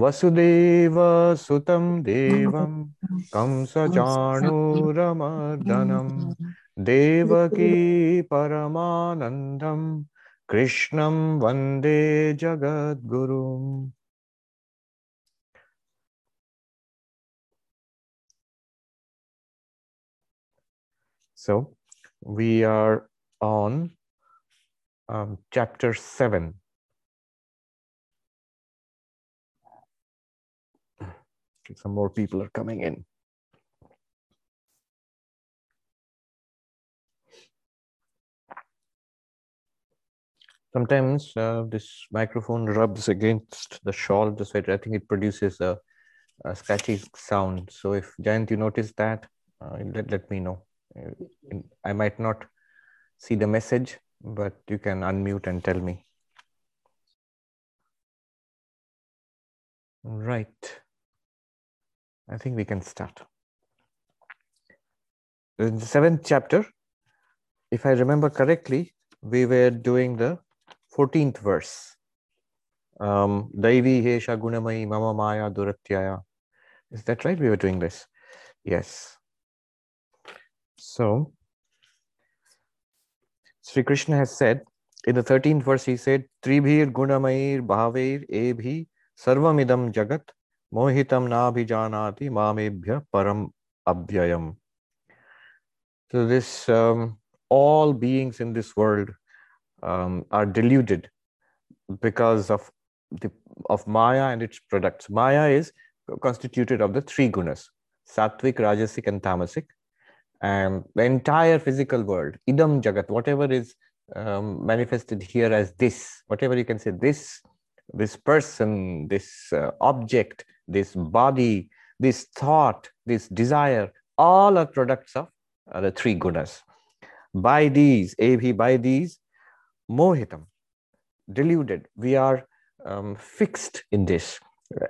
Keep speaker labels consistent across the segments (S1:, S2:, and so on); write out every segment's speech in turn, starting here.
S1: वसुदेव सुतं कंस कंसचाणूरमर्दनं देवकी परमानन्दं कृष्णं वंदे जगद्गुरुम्। So we are on um, chapter Some more people are coming in. Sometimes uh, this microphone rubs against the shawl the sweater. I think it produces a, a scratchy sound. So if Jayant, you notice that, uh, let, let me know. Uh, I might not see the message, but you can unmute and tell me. Right. I think we can start. In the seventh chapter, if I remember correctly, we were doing the 14th verse. Um, Daivi Hesha Gunamai Mama Maya Duratyaya. Is that right? We were doing this. Yes. So, Sri Krishna has said in the 13th verse, he said, Tribhir Gunamair Bhaveir Ebhi Sarvamidam Jagat Mohitam Nabhijanati Mamebhya Param Abhyayam. So, this um, all beings in this world um, are deluded because of the of Maya and its products. Maya is constituted of the three gunas: sattvic, rajasic, and tamasic. And the entire physical world, idam jagat, whatever is um, manifested here as this, whatever you can say, this, this person, this uh, object, this body, this thought, this desire, all are products of uh, the three gunas. By these, AV, by these, mohitam, deluded. We are um, fixed in this.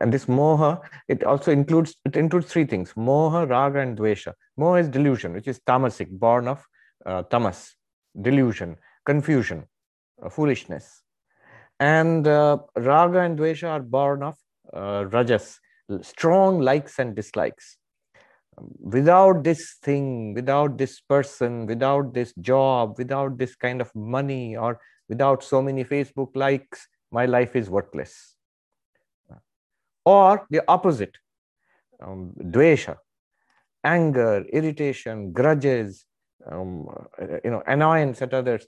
S1: And this moha, it also includes it includes three things: moha, raga, and dvesha. Moha is delusion, which is tamasic, born of uh, tamas, delusion, confusion, uh, foolishness. And uh, raga and dvesha are born of uh, rajas, strong likes and dislikes. Without this thing, without this person, without this job, without this kind of money, or without so many Facebook likes, my life is worthless. Or the opposite, um, dvesha, anger, irritation, grudges, um, you know, annoyance at others.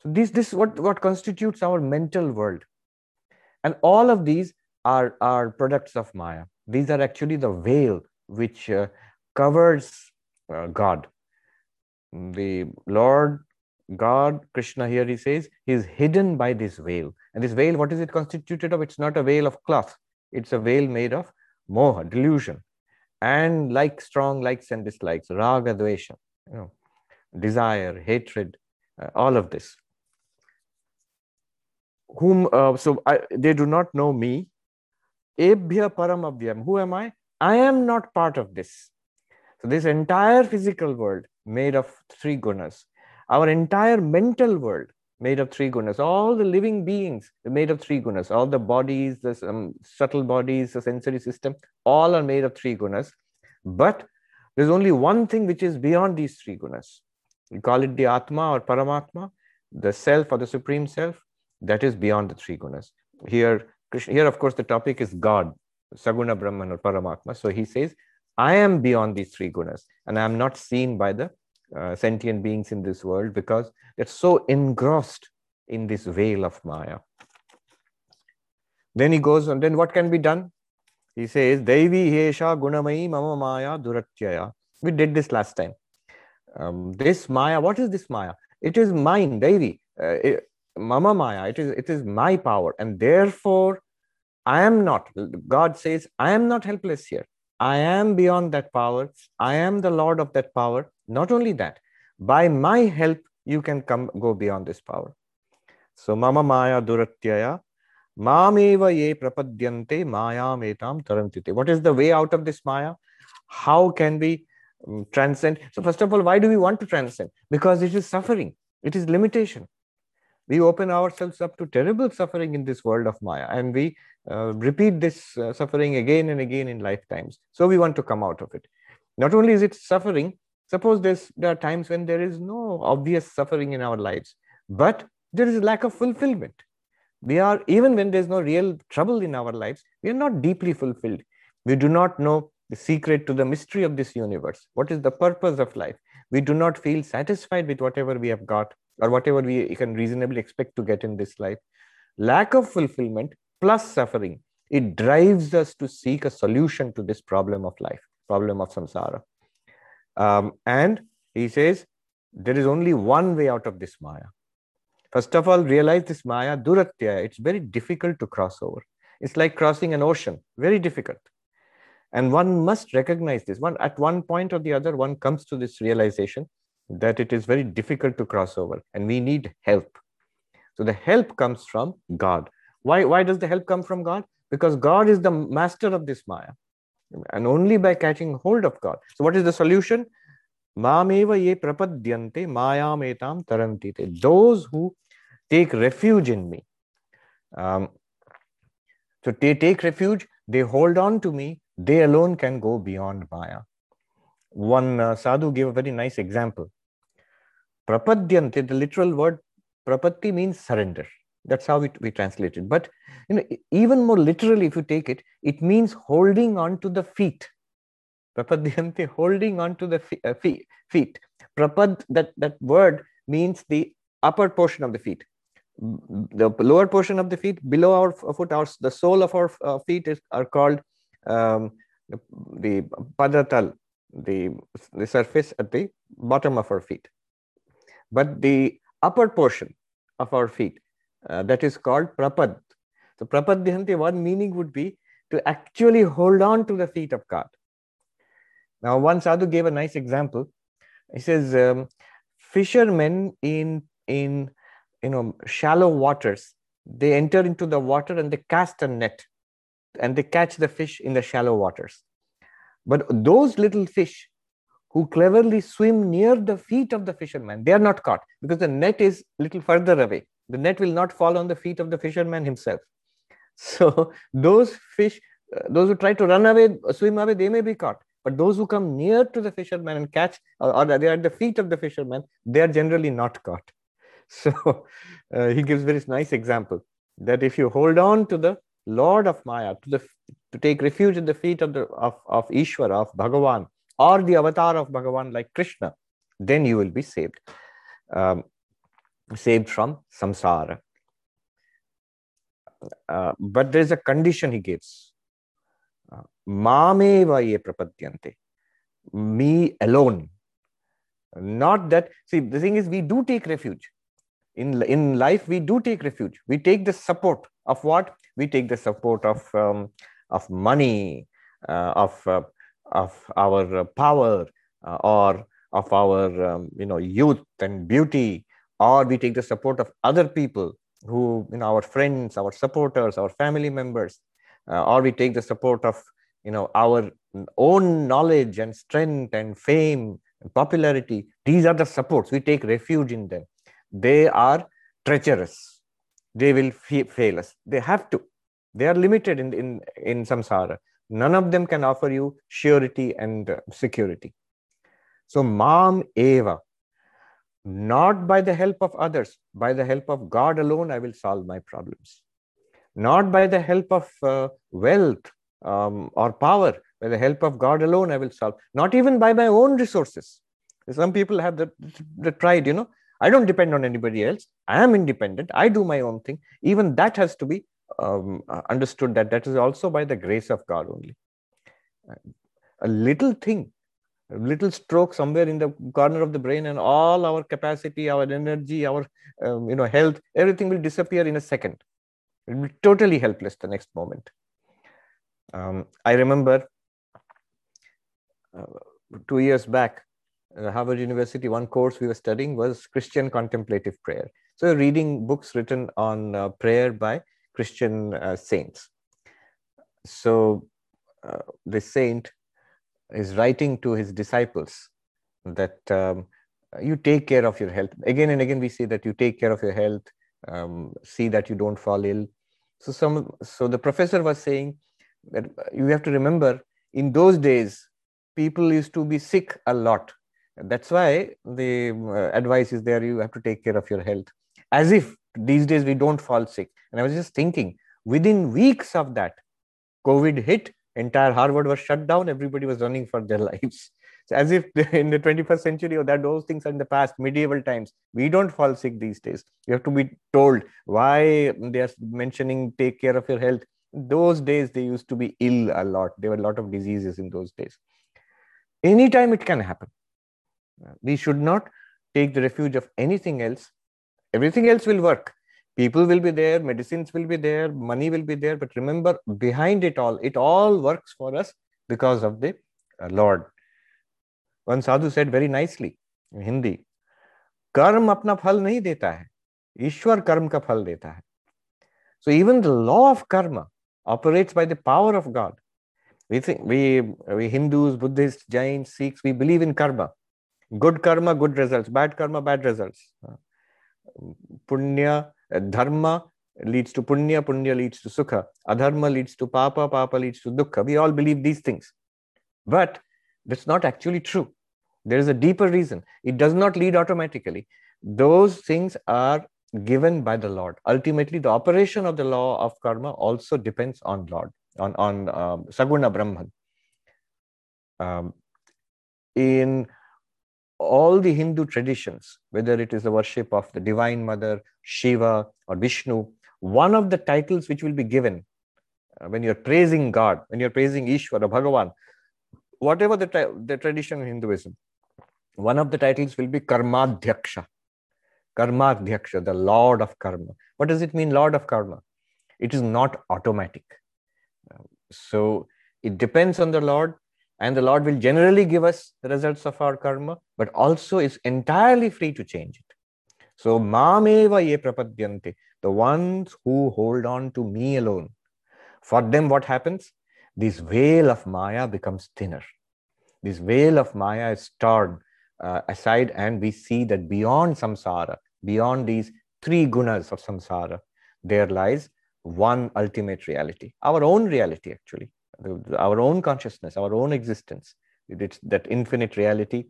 S1: So this, this is what, what constitutes our mental world. And all of these are, are products of Maya. These are actually the veil which uh, covers uh, God. The Lord God, Krishna here he says, is hidden by this veil. And this veil, what is it constituted of? It's not a veil of cloth. It's a veil made of moha, delusion, and like strong likes and dislikes, raga, dvesha, you know, desire, hatred, uh, all of this. Whom, uh, so I, they do not know me. Ebhya paramabhyam. Who am I? I am not part of this. So this entire physical world made of three gunas, our entire mental world made of three gunas. All the living beings made of three gunas. All the bodies, the um, subtle bodies, the sensory system, all are made of three gunas. But there's only one thing which is beyond these three gunas. We call it the Atma or Paramatma, the self or the supreme self, that is beyond the three gunas. Here, Krishna, here of course, the topic is God, Saguna Brahman or Paramatma. So he says, I am beyond these three gunas and I am not seen by the uh, sentient beings in this world because they're so engrossed in this veil of Maya. Then he goes on, then what can be done? He says, Devi Hesha Gunamai Mama Maya Duratyaya. We did this last time. Um, this Maya, what is this Maya? It is mine, Devi. Uh, it, Mama Maya, it is, it is my power. And therefore, I am not, God says, I am not helpless here. I am beyond that power. I am the Lord of that power. Not only that, by my help, you can come go beyond this power. So, Mama Maya Duratyaya, Mameva ye prapadyante Maya metam tarantite. What is the way out of this Maya? How can we um, transcend? So, first of all, why do we want to transcend? Because it is suffering, it is limitation. We open ourselves up to terrible suffering in this world of Maya, and we repeat this uh, suffering again and again in lifetimes. So we want to come out of it. Not only is it suffering, suppose there's, there are times when there is no obvious suffering in our lives, but there is a lack of fulfillment. We are, even when there's no real trouble in our lives, we are not deeply fulfilled. We do not know the secret to the mystery of this universe. What is the purpose of life? We do not feel satisfied with whatever we have got or whatever we can reasonably expect to get in this life. Lack of fulfillment plus suffering, it drives us to seek a solution to this problem of life, problem of samsara. Um, and he says, there is only one way out of this Maya. First of all, realize this Maya, Duratya, it's very difficult to cross over. It's like crossing an ocean, very difficult. And one must recognize this. One at one point or the other, one comes to this realization that it is very difficult to cross over and we need help. So the help comes from God. Why, why does the help come from God? Because God is the master of this Maya. And only by catching hold of God. So what is the solution? Ye prapadyante mayametam tarantite. Those who take refuge in me. Um, so they take refuge, they hold on to me, they alone can go beyond Maya. One uh, sadhu gave a very nice example. Prapadyante, the literal word prapatti means surrender. That's how it, we translate it. But you know, even more literally, if you take it, it means holding on to the feet. Prapadyante, holding on to the uh, feet. Prapad, that, that word means the upper portion of the feet. The lower portion of the feet, below our foot, our, the sole of our uh, feet is, are called um, the, the padatal, the, the surface at the bottom of our feet. But the upper portion of our feet, uh, that is called prapad. So prapadyanti, one meaning would be to actually hold on to the feet of God. Now, one sadhu gave a nice example. He says, um, fishermen in in you know shallow waters, they enter into the water and they cast a net, and they catch the fish in the shallow waters. But those little fish who cleverly swim near the feet of the fisherman, they are not caught because the net is a little further away the net will not fall on the feet of the fisherman himself. So those fish, uh, those who try to run away, swim away, they may be caught. But those who come near to the fisherman and catch, or, or they are at the feet of the fisherman, they are generally not caught. So uh, he gives very nice example that if you hold on to the Lord of Maya, to the to take refuge at the feet of the of, of Ishvara, of Bhagavan, or the avatar of Bhagavan like Krishna, then you will be saved. Um, saved from samsara. Uh, but there is a condition he gives. Uh, Mameva ye prapadyante. Me alone. Not that, see, the thing is, we do take refuge. In, in life, we do take refuge. We take the support of what? We take the support of, um, of money, uh, of, uh, of our power, uh, or of our um, you know, youth and beauty, or we take the support of other people who you know our friends our supporters our family members uh, or we take the support of you know our own knowledge and strength and fame and popularity. These are the supports. We take refuge in them. They are treacherous. They will fail us. They have to. They are limited in in in samsara. None of them can offer you surety and uh, security. So mam eva not by the help of others, by the help of God alone, I will solve my problems. Not by the help of uh, wealth um, or power, by the help of God alone, I will solve. Not even by my own resources. Some people have the, the pride, you know, I don't depend on anybody else. I am independent. I do my own thing. Even that has to be um, understood that that is also by the grace of God only. A little thing little stroke somewhere in the corner of the brain and all our capacity our energy our um, you know health everything will disappear in a second. It will be totally helpless the next moment. Um, i remember uh, two years back uh, harvard university one course we were studying was christian contemplative prayer. So reading books written on uh, prayer by christian uh, saints. So uh, the saint is writing to his disciples that um, you take care of your health. Again and again, we say that you take care of your health, um, see that you don't fall ill. So some so the professor was saying that you have to remember in those days people used to be sick a lot. That's why the uh, advice is there you have to take care of your health. As if these days we don't fall sick. And I was just thinking within weeks of that, COVID hit, entire Harvard was shut down, everybody was running for their lives. So as if in the 21st century or that those things are in the past, medieval times, we don't fall sick these days. You have to be told why they are mentioning take care of your health. Those days they used to be ill a lot. There were a lot of diseases in those days. Anytime it can happen. We should not take the refuge of anything else. Everything else will work people will be there medicines will be there money will be there but remember behind it all it all works for us because of the uh, lord one sadhu said very nicely in hindi कर्म अपना फल नहीं देता है ईश्वर कर्म का फल देता है so even the law of karma operates by the power of god we think we we hindus buddhists jains sikhs we believe in karma good karma good results bad karma bad results punya dharma leads to punya, punya leads to sukha, adharma leads to papa, papa leads to dukkha. We all believe these things. But that's not actually true. There is a deeper reason. It does not lead automatically. Those things are given by the Lord. Ultimately, the operation of the law of karma also depends on Lord, on, on um, Saguna Brahman. Um, in all the Hindu traditions, whether it is the worship of the Divine Mother, Shiva, or Vishnu, one of the titles which will be given uh, when you're praising God, when you're praising Ishvara, Bhagavan, whatever the, the tradition in Hinduism, one of the titles will be Karmadhyaksha. Karmadhyaksha, the Lord of Karma. What does it mean, Lord of Karma? It is not automatic. So it depends on the Lord and the Lord will generally give us the results of our karma, but also is entirely free to change it. So, mameva ye prapadyante, the ones who hold on to me alone. For them, what happens? This veil of Maya becomes thinner. This veil of Maya is torn uh, aside, and we see that beyond samsara, beyond these three gunas of samsara, there lies one ultimate reality, our own reality, actually our own consciousness, our own existence. It's that infinite reality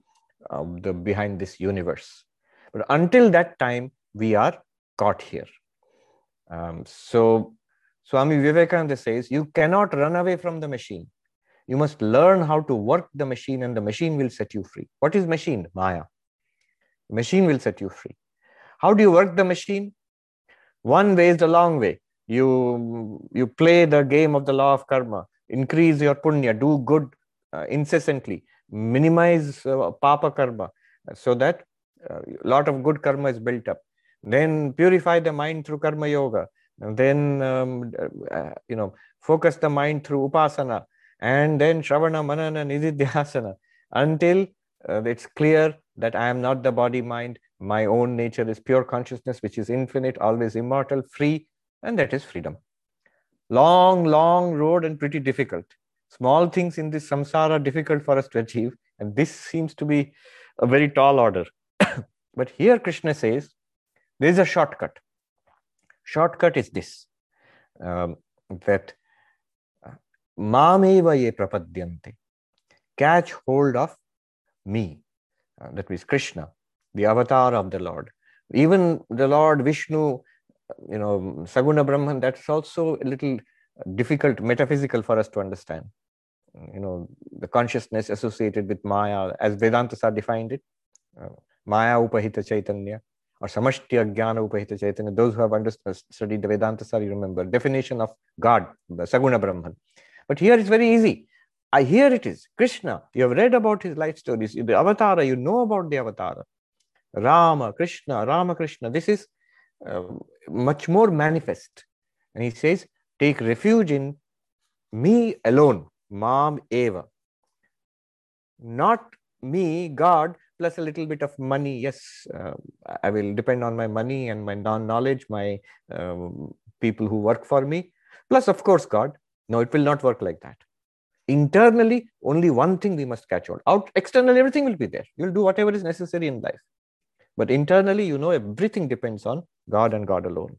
S1: um, the, behind this universe. But until that time, we are caught here. Um, so Swami Vivekananda says, you cannot run away from the machine. You must learn how to work the machine and the machine will set you free. What is machine? Maya. Machine will set you free. How do you work the machine? One way is the long way. You, you play the game of the law of karma increase your punya, do good uh, incessantly, minimize uh, papa karma, so that a uh, lot of good karma is built up. Then purify the mind through karma yoga. And then um, uh, you know focus the mind through upasana, and then shravana, manana, nididhyasana until uh, it's clear that I am not the body mind. My own nature is pure consciousness, which is infinite, always immortal, free, and that is freedom. Long, long road and pretty difficult. Small things in this samsara are difficult for us to achieve, and this seems to be a very tall order. but here Krishna says there is a shortcut. Shortcut is this um, that uh, mameva ye prapadyante, catch hold of me. Uh, that means Krishna, the avatar of the Lord. Even the Lord Vishnu you know, Saguna Brahman, that's also a little difficult, metaphysical for us to understand. You know, the consciousness associated with Maya, as Vedanta defined it, uh, Maya Upahita Chaitanya, or Samashti Jnana Upahita Chaitanya, those who have understood, studied the Vedanta you remember, definition of God, Saguna Brahman. But here it's very easy. I hear it is Krishna. You have read about his life stories, the Avatara, you know about the Avatara. Rama, Krishna, Rama, Krishna. This is uh, much more manifest. And he says, take refuge in me alone, Mam Eva. Not me, God, plus a little bit of money. Yes, uh, I will depend on my money and my non knowledge, my um, people who work for me. Plus, of course, God. No, it will not work like that. Internally, only one thing we must catch hold. Out externally, everything will be there. You'll do whatever is necessary in life. But internally, you know, everything depends on God and God alone.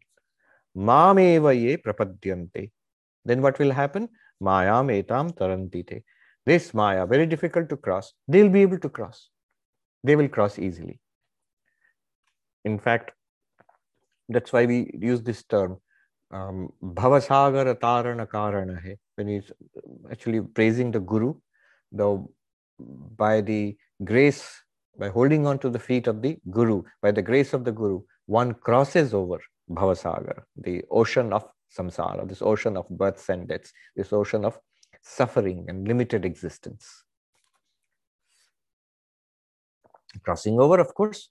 S1: mameva ye prapadyante. Then what will happen? Mayam etam tarantite. This Maya, very difficult to cross, they'll be able to cross. They will cross easily. In fact, that's why we use this term um, Bhavasagar Tarana Karana hai. When he's actually praising the Guru, the by the grace, by holding on to the feet of the Guru, by the grace of the Guru, one crosses over Bhavasagar, the ocean of samsara, this ocean of births and deaths, this ocean of suffering and limited existence. Crossing over, of course,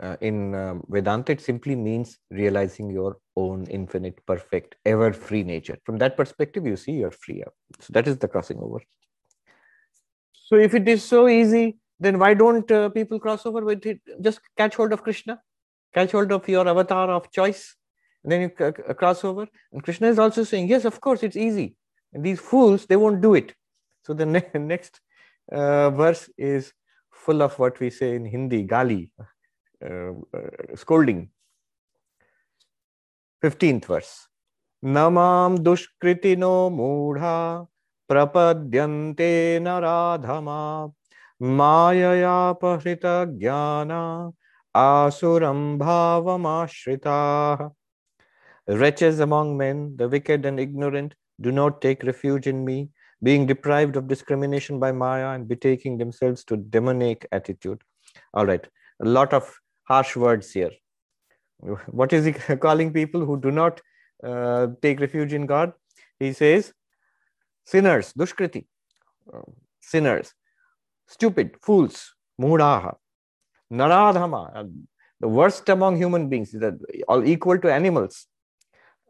S1: uh, in um, Vedanta, it simply means realizing your own infinite, perfect, ever free nature. From that perspective, you see you're free. So that is the crossing over. So if it is so easy, then why don't uh, people cross over with it? Just catch hold of Krishna, catch hold of your avatar of choice, and then you c- cross over. And Krishna is also saying, yes, of course, it's easy. And these fools, they won't do it. So the ne- next uh, verse is full of what we say in Hindi, gali, uh, uh, scolding. 15th verse. Namam dushkritino mudha prapadyante naradhama jnana asuram bhavamashrita. Wretches among men, the wicked and ignorant, do not take refuge in me, being deprived of discrimination by Maya and betaking themselves to demonic attitude. All right, a lot of harsh words here. What is he calling people who do not uh, take refuge in God? He says, sinners, dushkriti, uh, sinners, stupid, fools, mudaha, naradhama, uh, the worst among human beings, all equal to animals,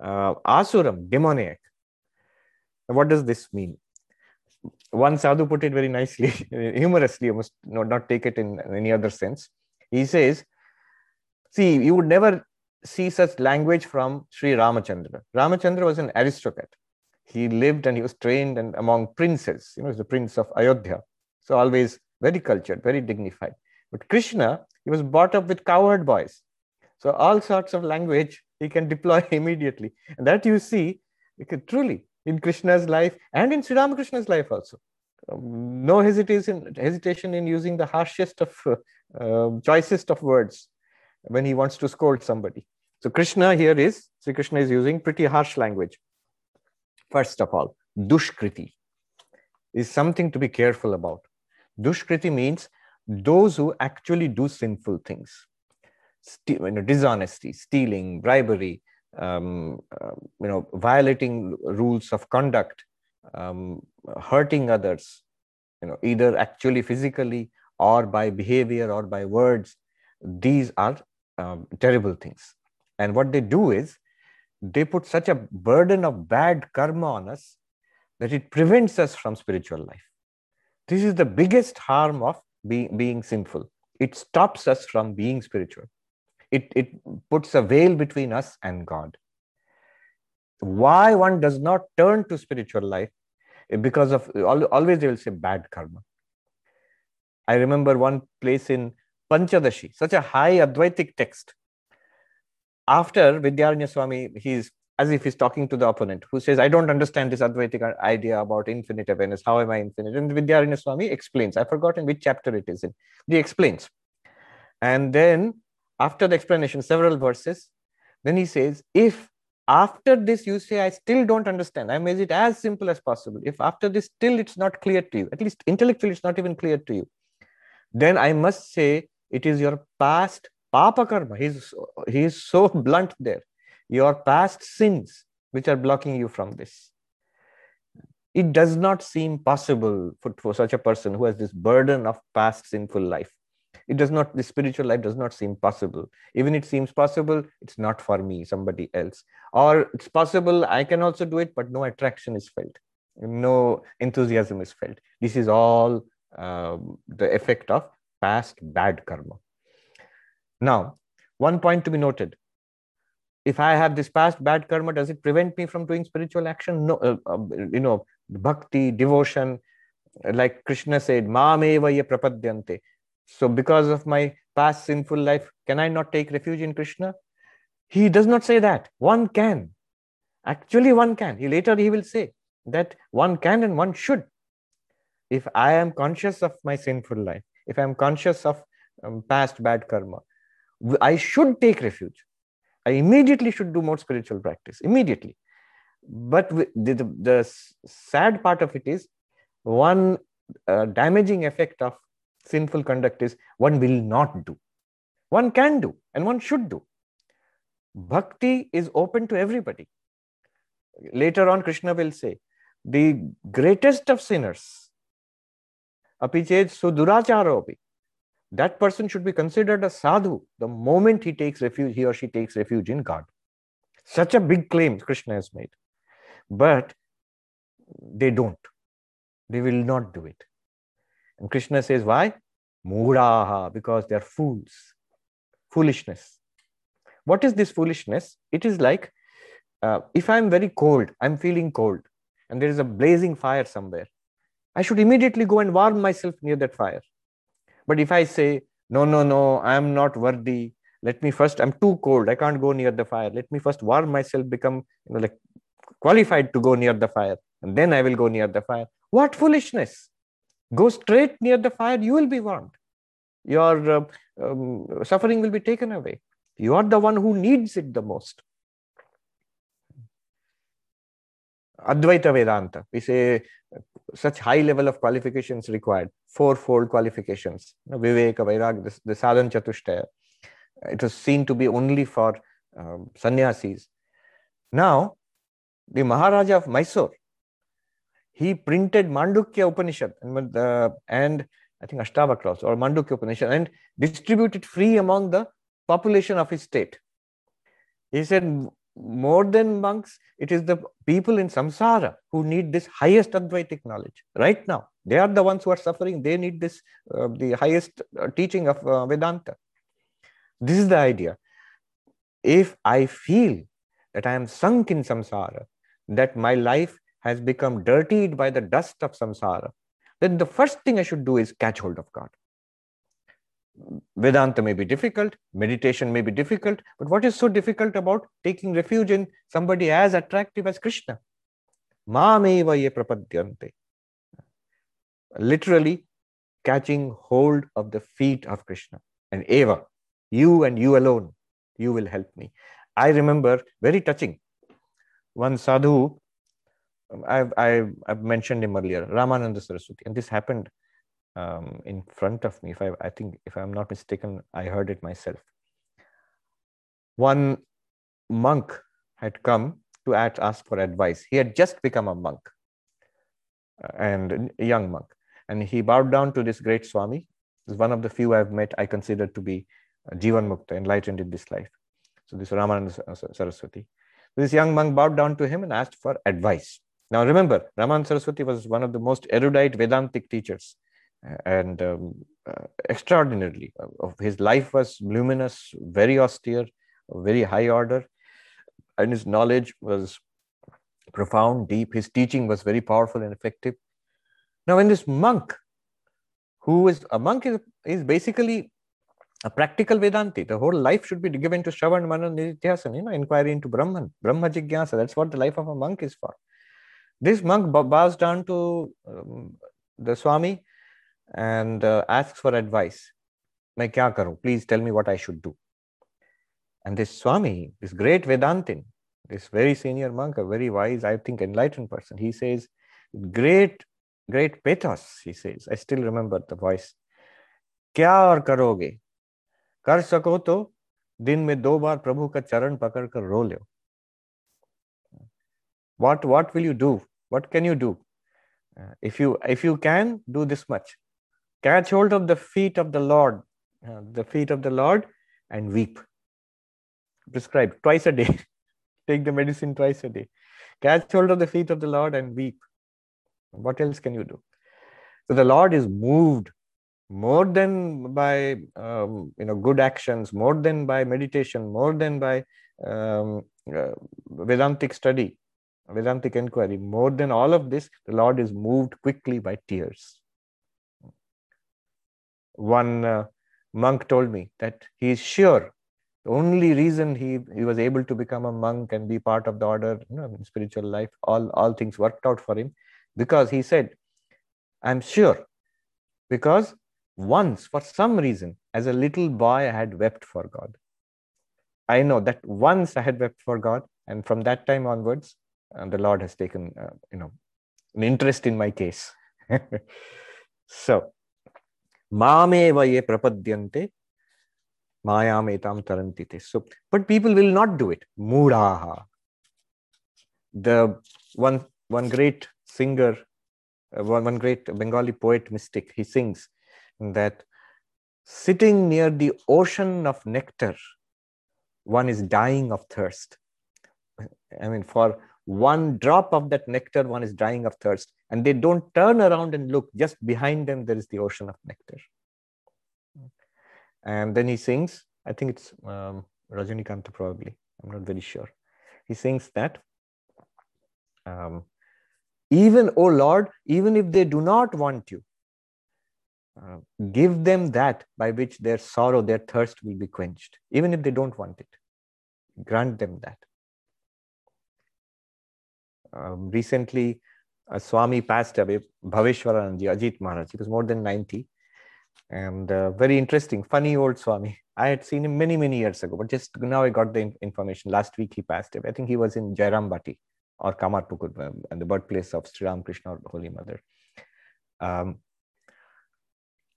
S1: uh, asuram, demoniac. What does this mean? One sadhu put it very nicely, humorously, you must not, take it in any other sense. He says, See, you would never see such language from Sri Ramachandra. Ramachandra was an aristocrat. He lived and he was trained and among princes. You know, he's the prince of Ayodhya. So always very cultured, very dignified. But Krishna, he was brought up with cowherd boys. So all sorts of language he can deploy immediately. And that you see truly in Krishna's life and in Sri Ramakrishna's life also. Um, no hesitation, hesitation in using the harshest of, uh, uh, choicest of words when he wants to scold somebody. So Krishna here is, Sri Krishna is using pretty harsh language. First of all, dushkriti is something to be careful about. Dushkriti means those who actually do sinful things. Ste- you know, dishonesty, stealing, bribery, um, uh, you know, violating rules of conduct, um, hurting others, you know, either actually physically or by behavior or by words. These are um, terrible things. And what they do is they put such a burden of bad karma on us that it prevents us from spiritual life. This is the biggest harm of being, being sinful. It stops us from being spiritual. It, it puts a veil between us and God. Why one does not turn to spiritual life? Because of always they will say bad karma. I remember one place in Panchadashi, such a high Advaitic text. After Vidyaranya Swami, he's as if he's talking to the opponent who says, I don't understand this Advaitic idea about infinite awareness. How am I infinite? And Vidyaranya Swami explains. I've forgotten which chapter it is in. He explains. And then, after the explanation, several verses, then he says, If after this you say, I still don't understand, I made it as simple as possible. If after this still it's not clear to you, at least intellectually it's not even clear to you, then I must say it is your past papa karma. He's, he is so blunt there. Your past sins which are blocking you from this. It does not seem possible for, for such a person who has this burden of past sinful life. It does not, the spiritual life does not seem possible. Even it seems possible, it's not for me, somebody else. Or it's possible, I can also do it, but no attraction is felt. No enthusiasm is felt. This is all um, the effect of past bad karma. Now, one point to be noted. If I have this past bad karma, does it prevent me from doing spiritual action? No, uh, uh, you know, bhakti, devotion, like Krishna said, Mameva ye prapadyante. So, because of my past sinful life, can I not take refuge in Krishna? He does not say that. One can. Actually, one can. He later he will say that one can and one should. If I am conscious of my sinful life, if I am conscious of um, past bad karma, I should take refuge. I immediately should do more spiritual practice. Immediately. But the, the, the sad part of it is one uh, damaging effect of sinful conduct is one will not do. One can do and one should do. Bhakti is open to everybody. Later on, Krishna will say, the greatest of sinners, apichet suduracharopi, that person should be considered a sadhu the moment he takes refuge, he or she takes refuge in God. Such a big claim Krishna has made. But they don't. They will not do it. And Krishna says, why? Mudaha, because they are fools. Foolishness. What is this foolishness? It is like uh, if I'm very cold, I'm feeling cold, and there is a blazing fire somewhere, I should immediately go and warm myself near that fire. But if I say, no, no, no, I'm not worthy, let me first, I'm too cold, I can't go near the fire. Let me first warm myself, become you know, like qualified to go near the fire, and then I will go near the fire. What foolishness! Go straight near the fire, you will be warmed. Your uh, um, suffering will be taken away. You are the one who needs it the most. Advaita Vedanta, we say such high level of qualifications required, fourfold qualifications. Viveka, Vairag, the, Sadhan Chatushtaya. It was seen to be only for um, sannyasis. Now, the Maharaja of Mysore, he printed Mandukya Upanishad and, uh, and I think Ashtavakra or Mandukya Upanishad and distributed free among the population of his state. He said, more than monks, it is the people in samsara who need this highest Advaitic knowledge right now. They are the ones who are suffering. They need this, uh, the highest uh, teaching of uh, Vedanta. This is the idea. If I feel that I am sunk in samsara, that my life has become dirtied by the dust of samsara, then the first thing I should do is catch hold of God. Vedanta may be difficult, meditation may be difficult, but what is so difficult about taking refuge in somebody as attractive as Krishna? Mameva ye prapadyante. Literally catching hold of the feet of Krishna. And Eva, you and you alone, you will help me. I remember very touching. One sadhu, um, I've, I've, I've mentioned him earlier, Ramananda Saraswati, and this happened um, in front of me. If I, I think, if I'm not mistaken, I heard it myself. One monk had come to ask for advice. He had just become a monk uh, and a young monk. And he bowed down to this great Swami. This is one of the few I've met I consider to be Jivan Mukta, enlightened in this life. So this Ramananda Saraswati. This young monk bowed down to him and asked for advice. Now remember, Ramananda Saraswati was one of the most erudite Vedantic teachers and um, uh, extraordinarily. Uh, his life was luminous, very austere, very high order, and his knowledge was profound, deep. His teaching was very powerful and effective. Now, when this monk, who is a monk, is, is basically a practical Vedanti. The whole life should be given to Shravan, Manan, Nididhyasana, you know, inquiry into Brahman, Brahma Jigyasa. That's what the life of a monk is for. This monk bows down to um, the Swami and uh, asks for advice. मैं क्या करूं? Please tell me what I should do. And this Swami, this great Vedantin, this very senior monk, a very wise, I think, enlightened person, he says, great, great pathos, he says. I still remember the voice. क्या और करोगे कर सको तो दिन में दो बार प्रभु का चरण पकड़ कर रो लो what what will you do what can you do uh, if you if you can do this much Catch hold of the feet of the Lord, uh, the feet of the Lord, and weep. Prescribed twice a day. Take the medicine twice a day. Catch hold of the feet of the Lord and weep. What else can you do? So the Lord is moved more than by um, you know good actions, more than by meditation, more than by um, uh, Vedantic study, Vedantic inquiry, more than all of this, the Lord is moved quickly by tears one uh, monk told me that he is sure The only reason he, he was able to become a monk and be part of the order, you know, spiritual life, all, all things worked out for him because he said, I'm sure, because once, for some reason, as a little boy, I had wept for God. I know that once I had wept for God, and from that time onwards, uh, the Lord has taken, uh, you know, an interest in my case. so, mameva ye prapadyante mayam etam tarantite. So, but people will not do it. Mudaha. The one, one great singer, uh, one, one great Bengali poet mystic, he sings that sitting near the ocean of nectar, one is dying of thirst. I mean, for one drop of that nectar, one is dying of thirst. And they don't turn around and look, just behind them, there is the ocean of nectar. And then he sings, I think it's um, Rajanikanta probably, I'm not very sure. He sings that um, even, oh Lord, even if they do not want you, uh, give them that by which their sorrow, their thirst will be quenched, even if they don't want it. Grant them that. Um, recently, a Swami passed away, Bhaveshwaranand Ajit Maharaj. He was more than 90 and uh, very interesting, funny old Swami. I had seen him many, many years ago, but just now I got the information. Last week he passed away. I think he was in Jairambati or Kamarpukur, and uh, the birthplace of Sri Ramakrishna or Holy Mother. Um,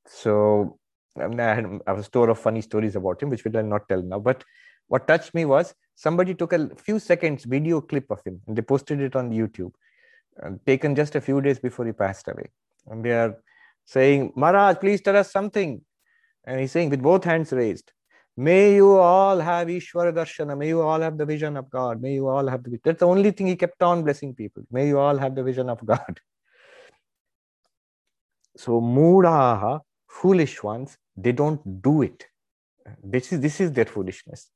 S1: so I, mean, I, had, a store of funny stories about him, which we will not tell now. But what touched me was somebody took a few seconds video clip of him and they posted it on YouTube, uh, taken just a few days before he passed away. And they are saying, Maharaj, please tell us something. And he's saying, with both hands raised, May you all have Ishwara Darshana. May you all have the vision of God. May you all have the. Vision. That's the only thing he kept on blessing people. May you all have the vision of God. So, Mudaha, foolish ones, they don't do it. This is, this is their foolishness.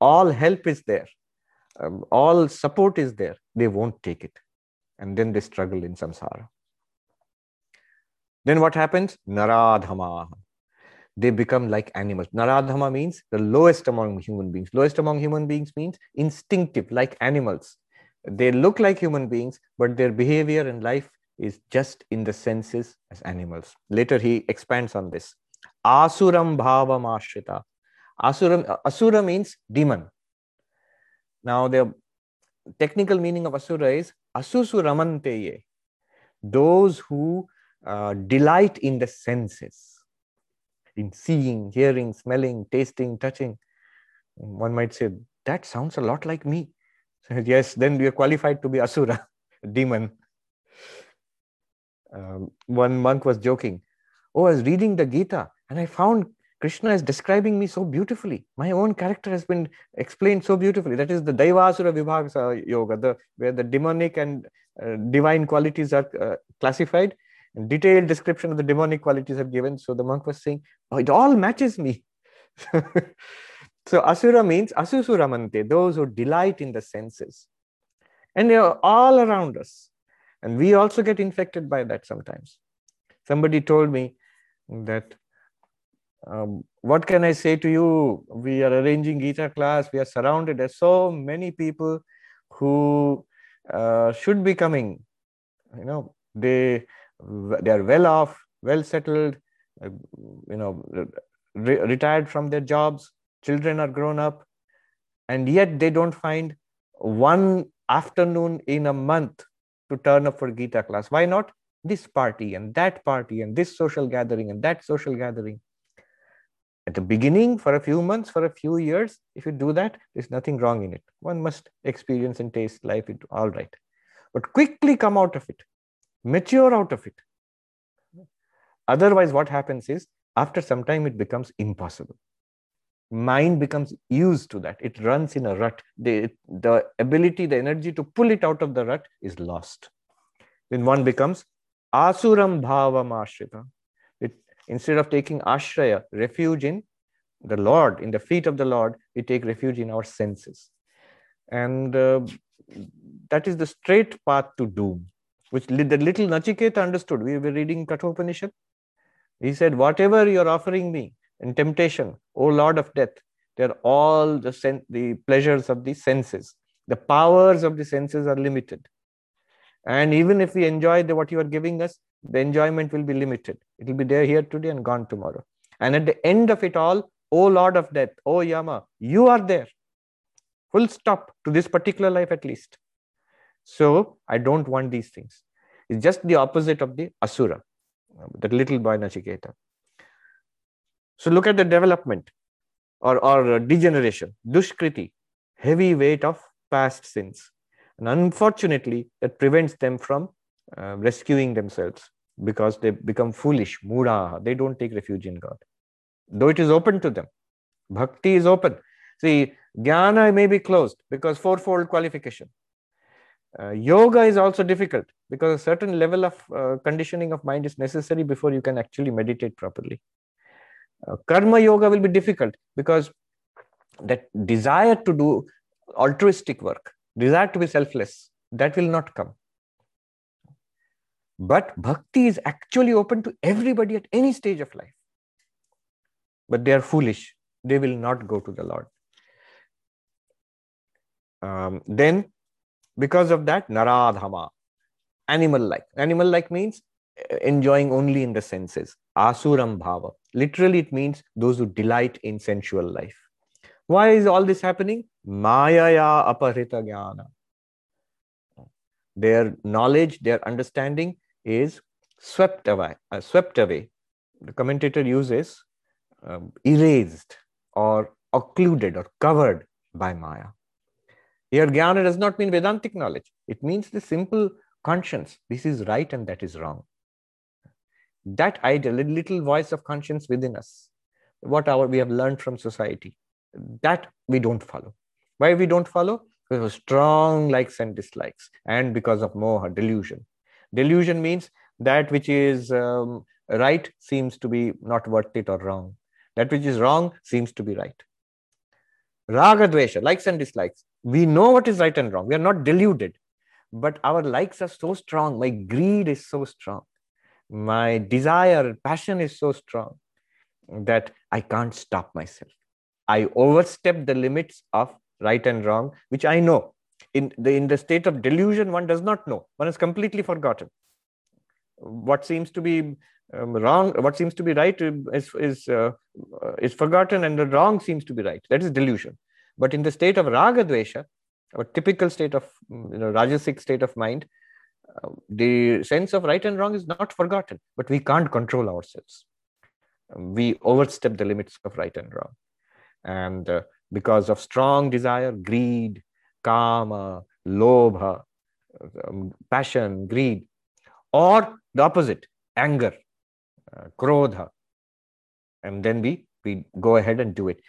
S1: All help is there, um, all support is there. They won't take it. And then they struggle in samsara. Then what happens? Naradhama. They become like animals. Naradhama means the lowest among human beings. Lowest among human beings means instinctive, like animals. They look like human beings, but their behavior and life is just in the senses as animals. Later he expands on this. Asuram bhavam ashrita. Asura, asura means demon. Now the technical meaning of asura is asusuramanteye. Those who uh, delight in the senses, in seeing, hearing, smelling, tasting, touching. One might say, that sounds a lot like me. yes, then we are qualified to be asura, demon. Um, one monk was joking, Oh, I was reading the Gita and I found Krishna is describing me so beautifully. My own character has been explained so beautifully. That is the Daivasura Vibhagasa Yoga, the, where the demonic and uh, divine qualities are uh, classified. And detailed description of the demonic qualities are given. So the monk was saying, oh, it all matches me. so Asura means Asusuramante, those who delight in the senses. And they are all around us. And we also get infected by that sometimes. Somebody told me that um, what can I say to you? We are arranging Gita class. We are surrounded. There's so many people who uh, should be coming. You know, they they are well off, well settled. Uh, you know, re- retired from their jobs. Children are grown up, and yet they don't find one afternoon in a month to turn up for Gita class. Why not? This party and that party and this social gathering and that social gathering at the beginning for a few months for a few years if you do that there's nothing wrong in it. One must experience and taste life it all right. But quickly come out of it. Mature out of it. Otherwise what happens is after some time it becomes impossible. Mind becomes used to that. It runs in a rut. The, the ability the energy to pull it out of the rut is lost. Then one becomes asuram bhavam ashrita Instead of taking ashraya, refuge in the Lord, in the feet of the Lord, we take refuge in our senses. And uh, that is the straight path to doom, which the little Nachiketa understood. We were reading Kathopanishad. He said, Whatever you're offering me in temptation, O Lord of death, They're all the, sen- the pleasures of the senses. The powers of the senses are limited. And even if we enjoy the, what you are giving us, the enjoyment will be limited. It will be there here today and gone tomorrow. And at the end of it all, O Lord of death, O Yama, you are there. Full stop to this particular life at least. So I don't want these things. It's just the opposite of the Asura, the little boy Nachiketa. So look at the development or, or degeneration, dushkriti, heavy weight of past sins. And unfortunately, that prevents them from uh, rescuing themselves because they become foolish, mura. They don't take refuge in God. Though it is open to them, bhakti is open. See, jnana may be closed because fourfold qualification. Uh, yoga is also difficult because a certain level of uh, conditioning of mind is necessary before you can actually meditate properly. Uh, karma yoga will be difficult because that desire to do altruistic work, desire to be selfless, that will not come. But bhakti is actually open to everybody at any stage of life. But they are foolish. They will not go to the Lord. Um, then, because of that, naradhama, animal like. Animal like means uh, enjoying only in the senses. Asuram bhava. Literally, it means those who delight in sensual life. Why is all this happening? Mayaya apahrita jnana. Their knowledge, their understanding is swept away. Uh, swept away. The commentator uses um, erased or occluded or covered by Maya. Here, jnana does not mean Vedantic knowledge. It means the simple conscience. This is right and that is wrong. That idea, little voice of conscience within us, what our we have learned from society, that we don't follow. Why we don't follow? Because of strong likes and dislikes, and because of moha, delusion. Delusion means that which is um, right seems to be not worth it or wrong. That which is wrong seems to be right. Raga dvesha, likes and dislikes. We know what is right and wrong. We are not deluded. But our likes are so strong. My greed is so strong. My desire, passion is so strong that I can't stop myself. I overstep the limits of right and wrong, which I know. In the, in the state of delusion, one does not know. One is completely forgotten. What seems to be um, wrong, what seems to be right is, is, uh, is forgotten, and the wrong seems to be right. That is delusion. But in the state of raga dvesha, a typical state of you know, rajasic state of mind, uh, the sense of right and wrong is not forgotten, but we can't control ourselves. We overstep the limits of right and wrong. And uh, because of strong desire, greed, kama, lobha, um, passion, greed, or the opposite, anger, uh, krodha, and then we, we go ahead and do it,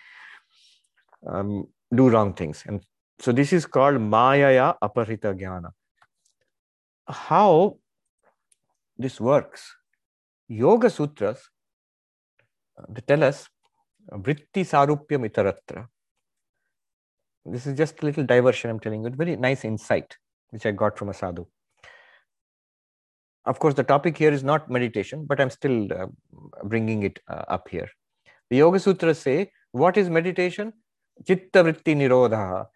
S1: um, do wrong things. And so this is called Mayaya Apahrita Jnana. How this works, Yoga Sutras, uh, they tell us Vritti Sarupyam Itaratra. This is just a little diversion I'm telling you, very nice insight which I got from a sadhu. Of course, the topic here is not meditation, but I'm still uh, bringing it uh, up here. The Yoga Sutras say, what is meditation? Chitta Vritti Nirodha,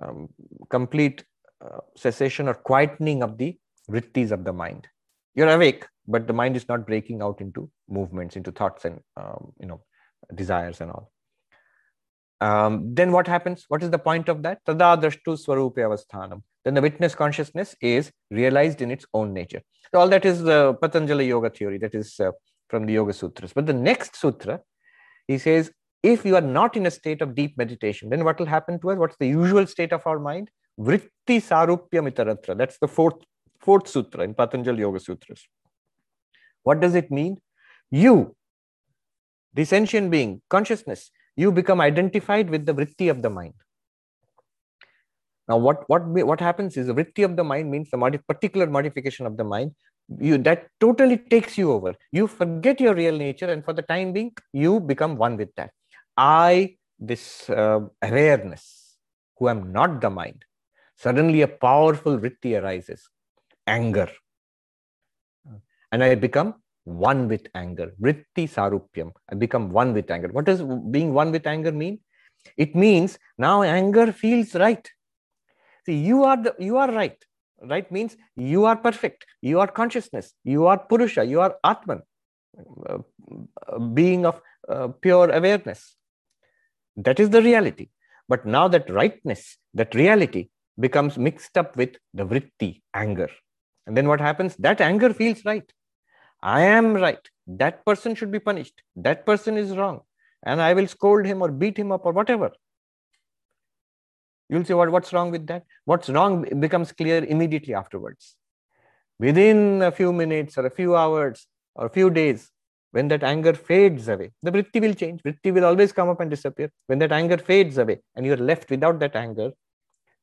S1: um, complete uh, cessation or quietening of the vrittis of the mind. You're awake, but the mind is not breaking out into movements, into thoughts and um, you know desires and all. Um, then what happens? What is the point of that? Tada drashtu swarupe avasthanam. Then the witness consciousness is realized in its own nature. So all that is the Patanjali Yoga theory, that is uh, from the Yoga Sutras. But the next sutra, he says, if you are not in a state of deep meditation, then what will happen to us? What's the usual state of our mind? Vritti sarupyam itaratra. That's the fourth, fourth sutra in Patanjali Yoga Sutras. What does it mean? You, the sentient being, consciousness, you become identified with the vritti of the mind. Now, what, what, what happens is the vritti of the mind means the modi- particular modification of the mind. You, that totally takes you over. You forget your real nature, and for the time being, you become one with that. I, this uh, awareness, who am not the mind, suddenly a powerful vritti arises, anger. And I become one with anger. Vritti sarupyam. I become one with anger. What does being one with anger mean? It means now anger feels right. See, you are the you are right. Right means you are perfect. You are consciousness. You are Purusha. You are Atman, uh, being of uh, pure awareness. That is the reality. But now that rightness, that reality becomes mixed up with the vritti, anger. And then what happens? That anger feels right. I am right. That person should be punished. That person is wrong. And I will scold him or beat him up or whatever. You'll see what, what's wrong with that. What's wrong becomes clear immediately afterwards. Within a few minutes or a few hours or a few days, when that anger fades away, the vritti will change. Vritti will always come up and disappear. When that anger fades away and you're left without that anger,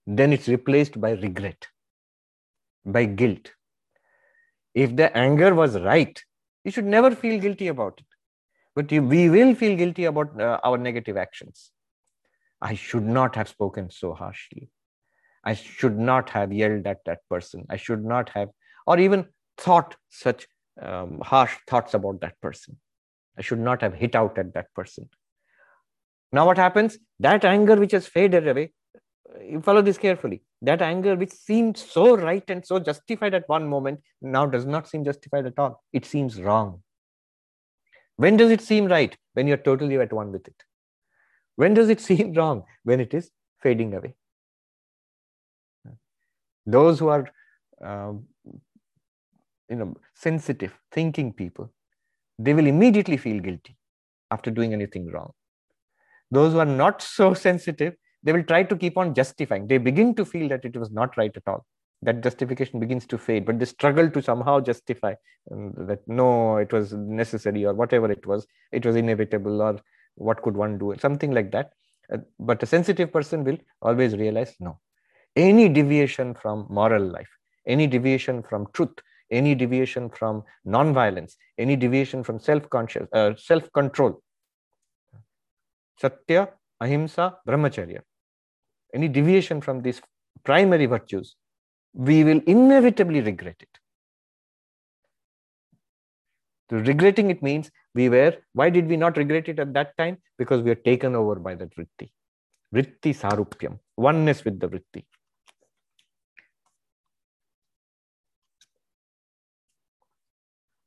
S1: then it's replaced by regret, by guilt. If the anger was right, you should never feel guilty about it. But we will feel guilty about uh, our negative actions. I should not have spoken so harshly. I should not have yelled at that person. I should not have, or even thought such um, harsh thoughts about that person. I should not have hit out at that person. Now, what happens? That anger which has faded away, you follow this carefully. That anger which seemed so right and so justified at one moment now does not seem justified at all. It seems wrong. When does it seem right? When you're totally at one with it. When does it seem wrong? When it is fading away. Those who are uh, you know, sensitive, thinking people, they will immediately feel guilty after doing anything wrong. Those who are not so sensitive, they will try to keep on justifying. They begin to feel that it was not right at all. That justification begins to fade, but they struggle to somehow justify um, that no, it was necessary or whatever it was, it was inevitable or what could one do, something like that. Uh, but a sensitive person will always realize no. Any deviation from moral life, any deviation from truth, any deviation from non-violence, any deviation from self-conscious, uh, self-control. Satya, ahimsa, brahmacharya. Any deviation from these primary virtues, we will inevitably regret it. So regretting it means we were, why did we not regret it at that time? Because we are taken over by that vritti. Vritti sarupyam, oneness with the vritti.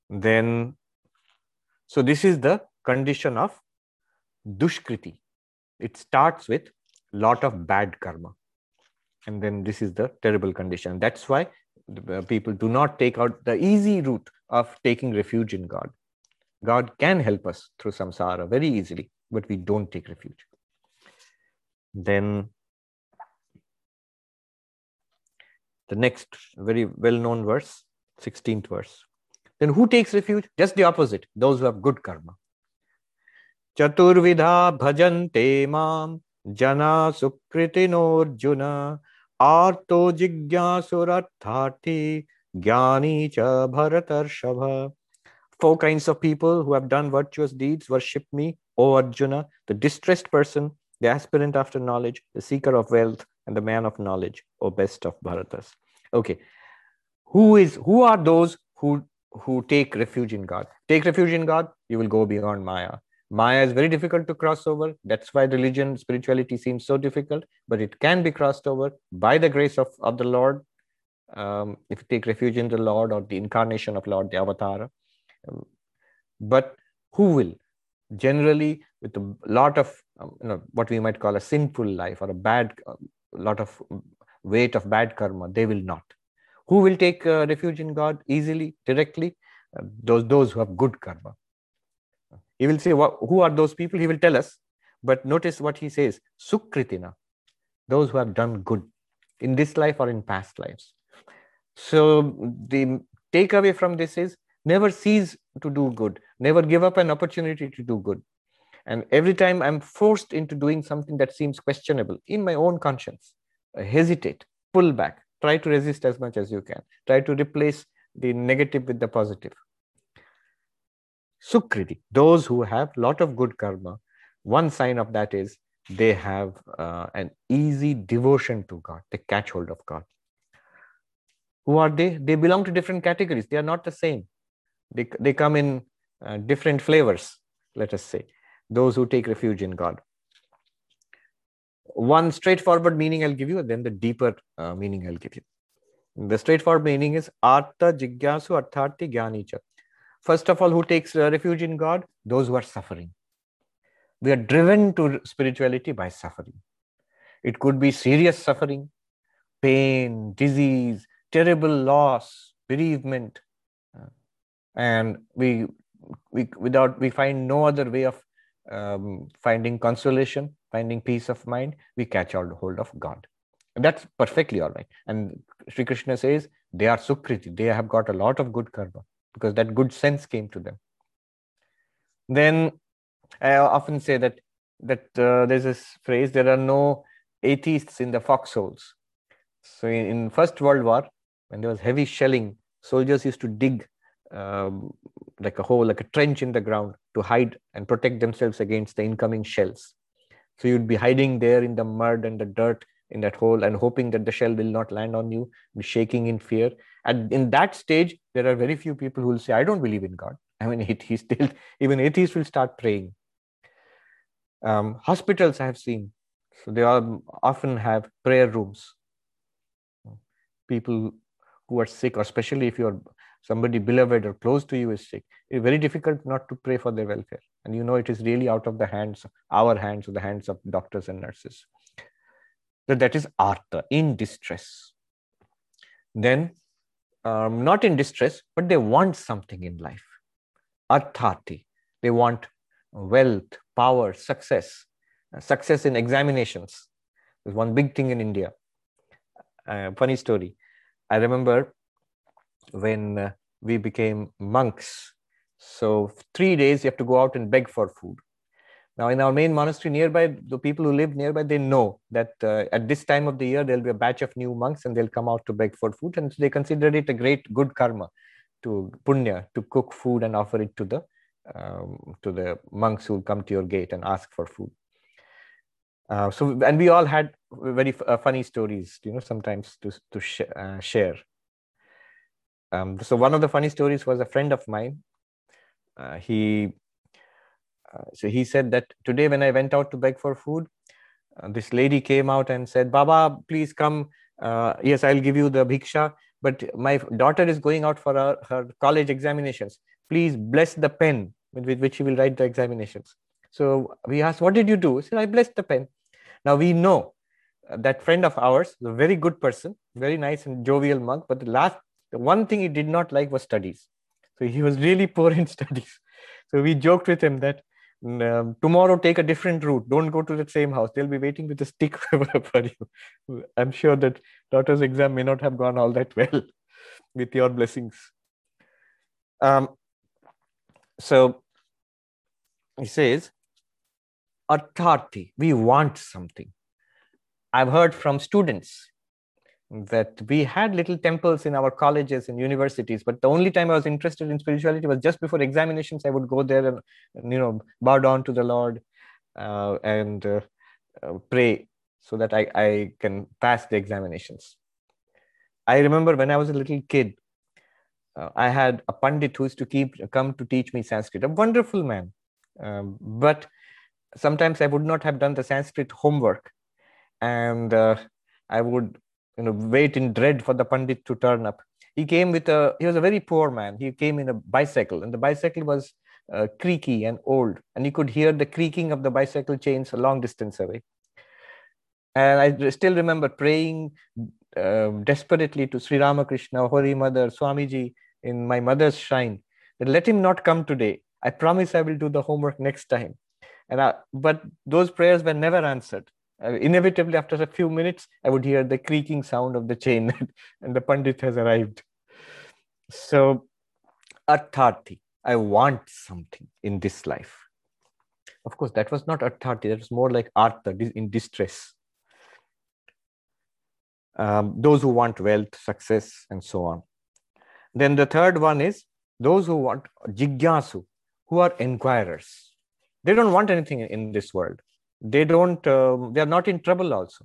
S1: then so this is the condition of dushkriti it starts with lot of bad karma. And then this is the terrible condition. That's why uh, people do not take out the easy route of taking refuge in god. God can help us through samsara very easily but we don't take refuge. Then the next very well known verse 16th verse. Then who takes refuge? Just the opposite, those who have good karma. Chaturvidha bhajante mam jana sukritinor arto jigyasurathati jnani cha bharatarshava. Four kinds of people who have done virtuous deeds worship me, O Arjuna, the distressed person, the aspirant after knowledge, the seeker of wealth, and the man of knowledge, O best of Bharatas. Okay. Who is who are those who who take refuge in God. Take refuge in God, you will go beyond Maya. Maya is very difficult to cross over. That's why religion, spirituality seems so difficult, but it can be crossed over by the grace of, of the Lord. Um, if you take refuge in the Lord or the incarnation of Lord, the avatar. Um, but who will? Generally, with a lot of um, you know, what we might call a sinful life or a bad, uh, lot of weight of bad karma, they will not. Who will take uh, refuge in God easily, directly? Uh, those, those who have good karma. He will say, who are those people? He will tell us. But notice what he says Sukritina, those who have done good in this life or in past lives. So the takeaway from this is never cease to do good, never give up an opportunity to do good. And every time I'm forced into doing something that seems questionable in my own conscience, I hesitate, pull back, try to resist as much as you can try to replace the negative with the positive sukriti. Those who have lot of good karma one sign of that is they have uh, an easy devotion to god. They catch hold of god. Who are they? They belong to different categories. They are not the same. They, they come in uh, different flavors let us say. Those who take refuge in god. One straightforward meaning I'll give you, and then the deeper uh, meaning I'll give you. The straightforward meaning is Artha Jigyasu Artharthi Jnanicha. First of all, who takes refuge in God? Those who are suffering. We are driven to spirituality by suffering. It could be serious suffering, pain, disease, terrible loss, bereavement. Uh, and we, we, without, we find no other way of um, finding consolation, finding peace of mind, we catch hold of God. And that's perfectly all right. And Sri Krishna says they are sukriti, they have got a lot of good karma because that good sense came to them. Then I often say that that uh, there's this phrase: there are no atheists in the foxholes. So in, in First World War, when there was heavy shelling, soldiers used to dig um, like a hole, like a trench in the ground to hide and protect themselves against the incoming shells. So you'd be hiding there in the mud and the dirt in that hole and hoping that the shell will not land on you, be shaking in fear. And in that stage, there are very few people who will say, I don't believe in God. I mean, even atheists will start praying. Um, hospitals I have seen, so they are, often have prayer rooms. People who are sick, or especially if you're somebody beloved or close to you is sick, it's very difficult not to pray for their welfare. And you know it is really out of the hands, our hands, or the hands of doctors and nurses. So that is artha, in distress. Then, um, not in distress, but they want something in life. Arthati, they want wealth, power, success, uh, success in examinations. There's one big thing in India. Uh, funny story. I remember when uh, we became monks. So three days you have to go out and beg for food. Now in our main monastery nearby, the people who live nearby, they know that uh, at this time of the year, there'll be a batch of new monks and they'll come out to beg for food. And they consider it a great good karma to punya, to cook food and offer it to the, um, to the monks who come to your gate and ask for food. Uh, so, and we all had very uh, funny stories, you know, sometimes to, to sh- uh, share. Um, so one of the funny stories was a friend of mine. Uh, he so he said that today when I went out to beg for food, uh, this lady came out and said, "Baba, please come. Uh, yes, I'll give you the bhiksha, but my daughter is going out for her, her college examinations. Please bless the pen with, with which she will write the examinations." So we asked, "What did you do?" He said, "I blessed the pen." Now we know that friend of ours, a very good person, very nice and jovial monk, but the last the one thing he did not like was studies. So he was really poor in studies. So we joked with him that um, tomorrow take a different route. Don't go to the same house. They'll be waiting with a stick for you. I'm sure that daughter's exam may not have gone all that well with your blessings. Um, so he says, Artharthi, we want something. I've heard from students that we had little temples in our colleges and universities but the only time i was interested in spirituality was just before examinations i would go there and, you know bow down to the lord uh, and uh, uh, pray so that I, I can pass the examinations. I remember when i was a little kid uh, i had a pandit who used to keep come to teach me sanskrit a wonderful man um, but sometimes i would not have done the sanskrit homework and uh, i would you know wait in dread for the pandit to turn up. He came with a he was a very poor man. He came in a bicycle and the bicycle was uh, creaky and old and he could hear the creaking of the bicycle chains a long distance away. And i still remember praying uh, desperately to sri ramakrishna Holy mother swamiji in my mother's shrine that let him not come today. I promise i will do the homework next time. And I, but those prayers were never answered uh, inevitably after a few minutes i would hear the creaking sound of the chain and the pandit has arrived. So artharthi i want something in this life. Of course that was not artharthi that was more like artha in distress. Um, those who want wealth success and so on. Then the third one is those who want jigyasu who are inquirers they don't want anything in this world they don't um, they are not in trouble also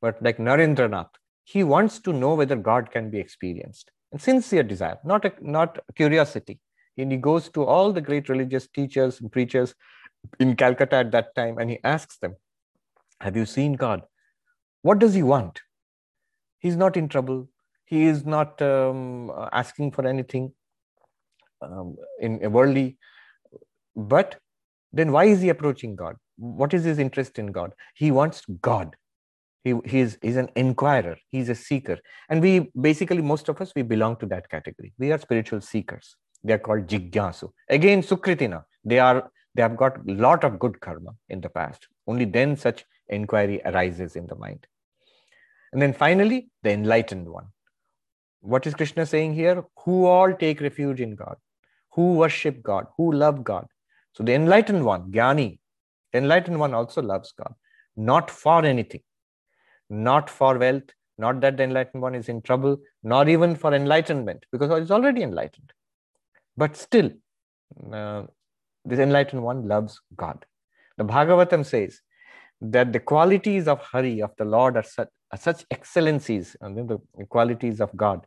S1: but like narendranath he wants to know whether god can be experienced and sincere desire not a, not curiosity and he goes to all the great religious teachers and preachers in calcutta at that time and he asks them have you seen god what does he want? He's not in trouble. He is not um, asking for anything um, in a worldly. But then why is he approaching God? What is his interest in God? He wants God. He, he's, he's an inquirer. He's a seeker. And we basically, most of us, we belong to that category. We are spiritual seekers. They are called jigyasu. Again, sukritina. They are they have got a lot of good karma in the past. Only then such inquiry arises in the mind. And then finally, the enlightened one. What is Krishna saying here? Who all take refuge in God, who worship God, who love God. So the enlightened one, the enlightened one also loves God, not for anything, not for wealth, not that the enlightened one is in trouble, nor even for enlightenment, because he's already enlightened. But still, uh, this enlightened one loves God. The Bhagavatam says that the qualities of Hari, of the Lord, are such, are such excellencies, and then the qualities of God,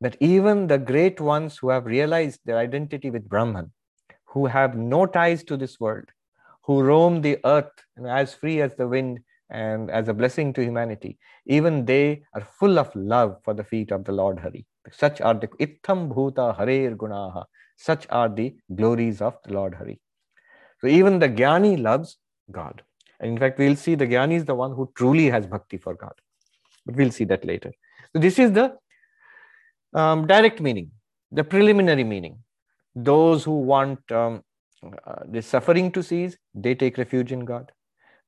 S1: that even the great ones who have realized their identity with Brahman, who have no ties to this world, who roam the earth as free as the wind and as a blessing to humanity, even they are full of love for the feet of the Lord Hari. Such are the Itham Bhuta Harer Gunaha. Such are the glories of the Lord Hari. So even the Jnani loves God. And in fact, we'll see the Jnani is the one who truly has bhakti for God. But we'll see that later. So this is the um, direct meaning, the preliminary meaning. Those who want um, uh, the suffering to cease, they take refuge in God.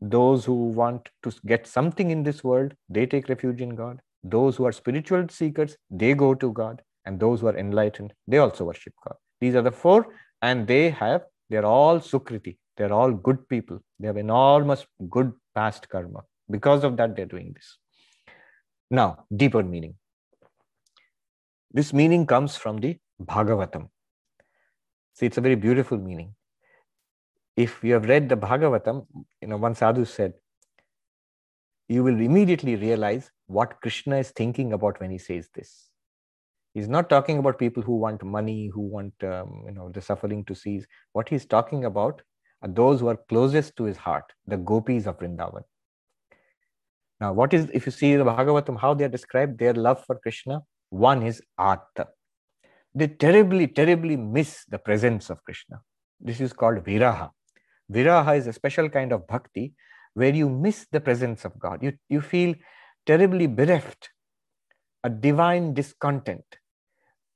S1: Those who want to get something in this world, they take refuge in God. Those who are spiritual seekers, they go to God. And those who are enlightened, they also worship God. These are the four, and they have, they're all Sukriti. They're all good people. They have enormous good past karma. Because of that, they're doing this. Now, deeper meaning. This meaning comes from the Bhagavatam. See, it's a very beautiful meaning. If you have read the Bhagavatam, you know, one sadhu said, you will immediately realize what Krishna is thinking about when he says this. He's not talking about people who want money, who want um, you know the suffering to cease. What he's talking about are those who are closest to his heart, the gopis of Vrindavan. Now, what is if you see the Bhagavatam, how they are described, their love for Krishna? One is Artha. They terribly, terribly miss the presence of Krishna. This is called Viraha. Viraha is a special kind of bhakti where you miss the presence of God. You, you feel terribly bereft a divine discontent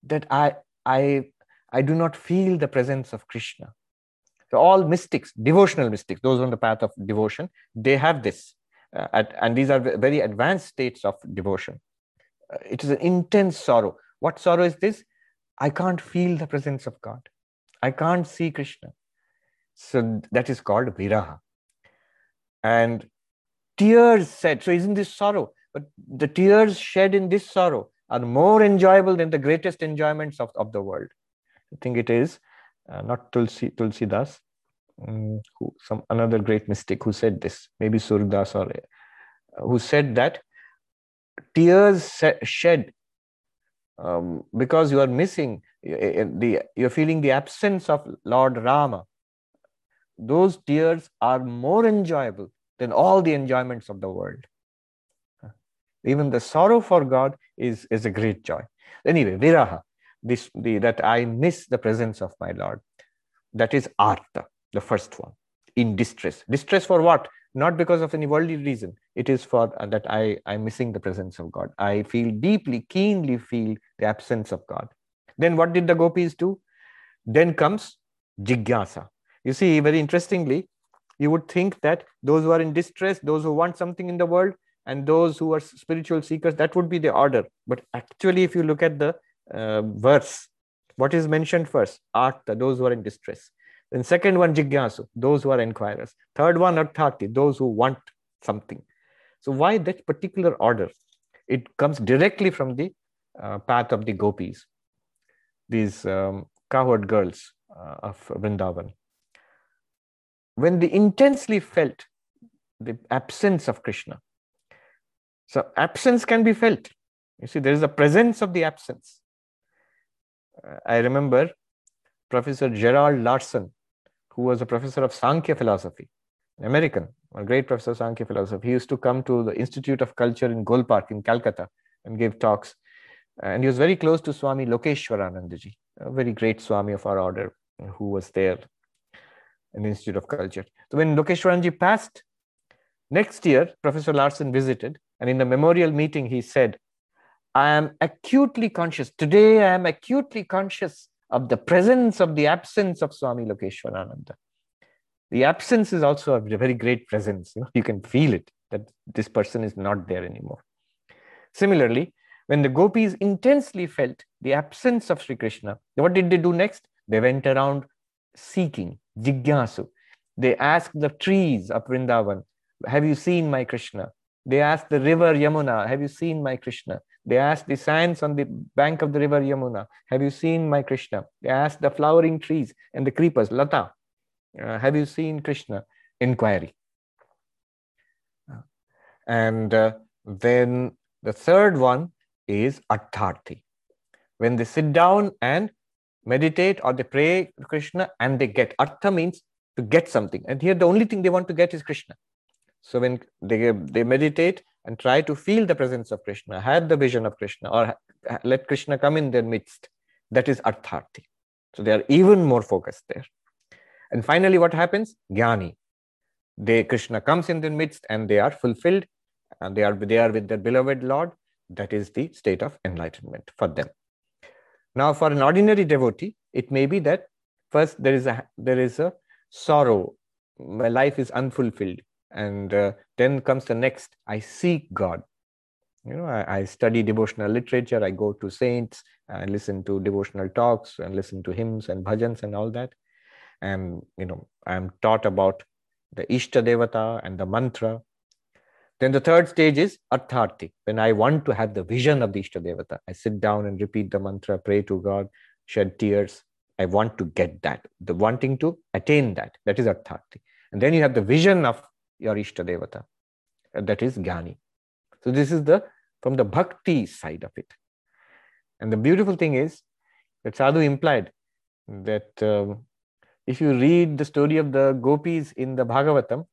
S1: that I, I, I do not feel the presence of Krishna. So all mystics, devotional mystics, those on the path of devotion, they have this. Uh, at, and these are very advanced states of devotion. Uh, it is an intense sorrow. What sorrow is this? I can't feel the presence of God. I can't see Krishna. So that is called viraha. And tears said, so isn't this sorrow? But the tears shed in this sorrow are more enjoyable than the greatest enjoyments of, of the world. I think it is uh, not Tulsi, Tulsi Das, um, who, some another great mystic who said this, maybe Surdas or uh, who said that tears shed um, because you are missing the you're feeling the absence of Lord Rama. Those tears are more enjoyable than all the enjoyments of the world. Even the sorrow for God is, is a great joy. Anyway, viraha, this, the, that I miss the presence of my Lord. That is artha, the first one, in distress. Distress for what? Not because of any worldly reason. It is for uh, that I, I'm missing the presence of God. I feel deeply, keenly feel the absence of God. Then what did the gopis do? Then comes jigyasa. You see, very interestingly, you would think that those who are in distress, those who want something in the world, and those who are spiritual seekers that would be the order. But actually if you look at the uh, verse what is mentioned first? Artha those who are in distress. Then second one jigyasu those who are inquirers. Third one arthati those who want something. So why that particular order? It comes directly from the uh, path of the gopis these um, girls uh, of vrindavan when they intensely felt the absence of krishna so absence can be felt. You see, there is a presence of the absence. Uh, I remember Professor Gerald Larson, who was a professor of Sankhya philosophy, an American, a great professor of Sankhya philosophy. He used to come to the Institute of Culture in Gol Park in Calcutta and give talks. And he was very close to Swami Lokeshwaranandaji, a very great Swami of our order who was there the Institute of Culture. So when Lokeshwaranji passed, next year, Professor Larson visited, and in the memorial meeting, he said, I am acutely conscious. Today, I am acutely conscious of the presence of the absence of Swami Lokeshwarananda. The absence is also a very great presence. You, know, you can feel it that this person is not there anymore. Similarly, when the gopis intensely felt the absence of Sri Krishna, what did they do next? They went around seeking, jigyasu. They asked the trees of Vrindavan, Have you seen my Krishna? They asked the river Yamuna, Have you seen my Krishna? They asked the sands on the bank of the river Yamuna, Have you seen my Krishna? They asked the flowering trees and the creepers, Lata, uh, Have you seen Krishna? Inquiry. And uh, then the third one is Artharthi. When they sit down and meditate or they pray Krishna and they get. Artha means to get something. And here the only thing they want to get is Krishna. So when they, they meditate and try to feel the presence of Krishna, have the vision of Krishna, or let Krishna come in their midst, that is Artharthi. So they are even more focused there. And finally, what happens? Jnani. They Krishna comes in their midst and they are fulfilled and they are they are with their beloved Lord. That is the state of enlightenment for them. Now, for an ordinary devotee, it may be that first there is a there is a sorrow, my life is unfulfilled, and uh, then comes the next. I seek God. You know, I, I, study devotional literature. I go to saints. I listen to devotional talks and listen to hymns and bhajans and all that. And you know, I am taught about the Ishta Devata and the mantra then the third stage is Artharthi, when I want to have the vision of the Ishtadevata. I sit down and repeat the mantra, pray to God, shed tears. I want to get that, the wanting to attain that. That is Artharthi. And then you have the vision of your Ishtadevata. That is Jnani. So this is the from the bhakti side of it. And the beautiful thing is that Sadhu implied that um, if you read the story of the gopis in the Bhagavatam,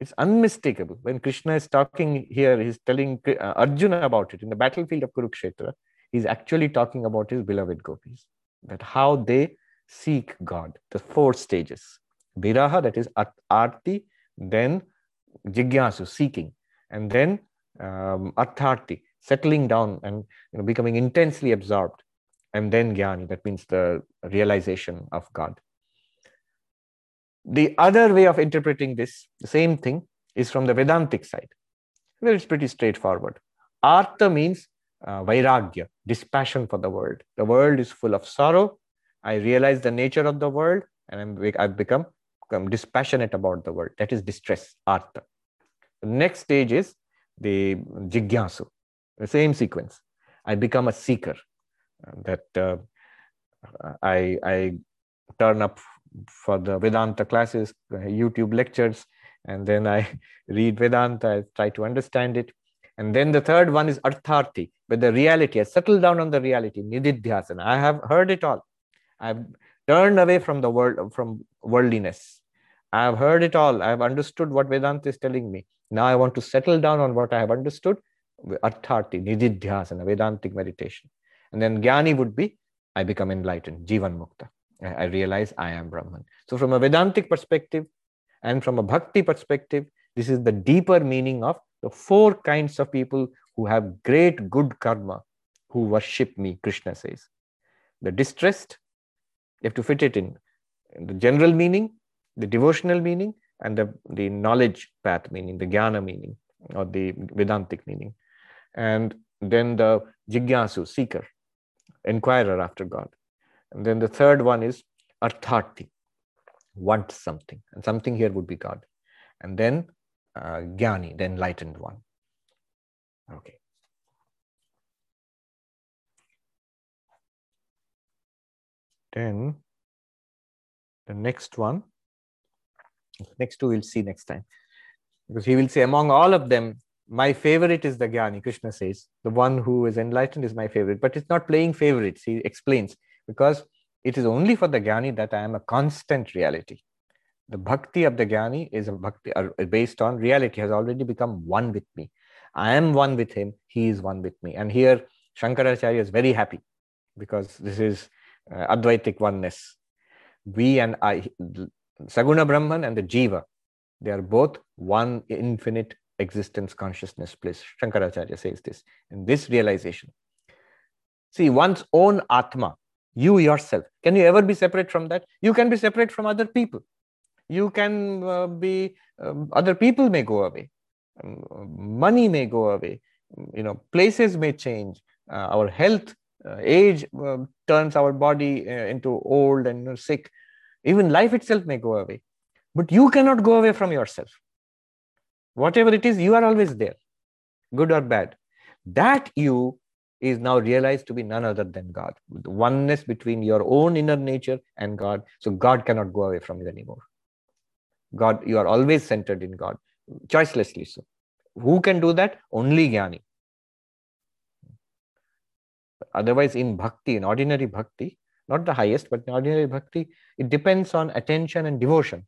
S1: it's unmistakable. When Krishna is talking here, he's telling uh, Arjuna about it in the battlefield of Kurukshetra. He's actually talking about his beloved gopis, that how they seek God, the four stages. Viraha, that is arti, then jigyasu, seeking, and then um, artharthi, settling down and you know, becoming intensely absorbed, and then jnani, that means the realization of God. The other way of interpreting this, the same thing, is from the Vedantic side, where it's pretty straightforward. Artha means uh, vairagya, dispassion for the world. The world is full of sorrow. I realize the nature of the world and I'm, I've become, become dispassionate about the world. That is distress, artha. The next stage is the jigyasu, the same sequence. I become a seeker. That uh, I, I turn up for the Vedanta classes, YouTube lectures, and then I read Vedanta, I try to understand it. And then the third one is Artharthi, but the reality, I settle down on the reality, Nididhyasana. I have heard it all. I've turned away from the world, from worldliness. I have heard it all. I have understood what Vedanta is telling me. Now I want to settle down on what I have understood. Artharthi, Nididhyasana, Vedantic meditation. And then Jnani would be, I become enlightened, Jivan Mukta. I realize I am Brahman. So, from a Vedantic perspective and from a Bhakti perspective, this is the deeper meaning of the four kinds of people who have great good karma who worship me, Krishna says. The distressed, you have to fit it in the general meaning, the devotional meaning, and the, the knowledge path meaning, the jnana meaning, or the Vedantic meaning. And then the jigyasu, seeker, inquirer after God. And then the third one is artharthi, want something. And something here would be God. And then uh, jnani, the enlightened one. Okay. Then the next one, next two we'll see next time. Because he will say, among all of them, my favorite is the Jnani, Krishna says. The one who is enlightened is my favorite. But it's not playing favorites. He explains because it is only for the Jnani that I am a constant reality. The bhakti of the Jnani is a bhakti uh, based on reality, has already become one with me. I am one with him, he is one with me. And here Shankaracharya is very happy because this is uh, Advaitic oneness. We and I, Saguna Brahman and the Jiva, they are both one infinite existence consciousness bliss. Shankaracharya says this. In this realization, see one's own Atma, you yourself, can you ever be separate from that? You can be separate from other people. You can uh, be, um, other people may go away, um, money may go away, you know, places may change, uh, our health, uh, age um, turns our body uh, into old and sick. Even life itself may go away. But you cannot go away from yourself. Whatever it is, you are always there, good or bad. That you is now realized to be none other than God. The oneness between your own inner nature and God. So God cannot go away from you anymore. God, you are always centered in God, choicelessly so. Who can do that? Only Jnani. Otherwise, in bhakti, in ordinary bhakti, not the highest, but in ordinary bhakti, it depends on attention and devotion.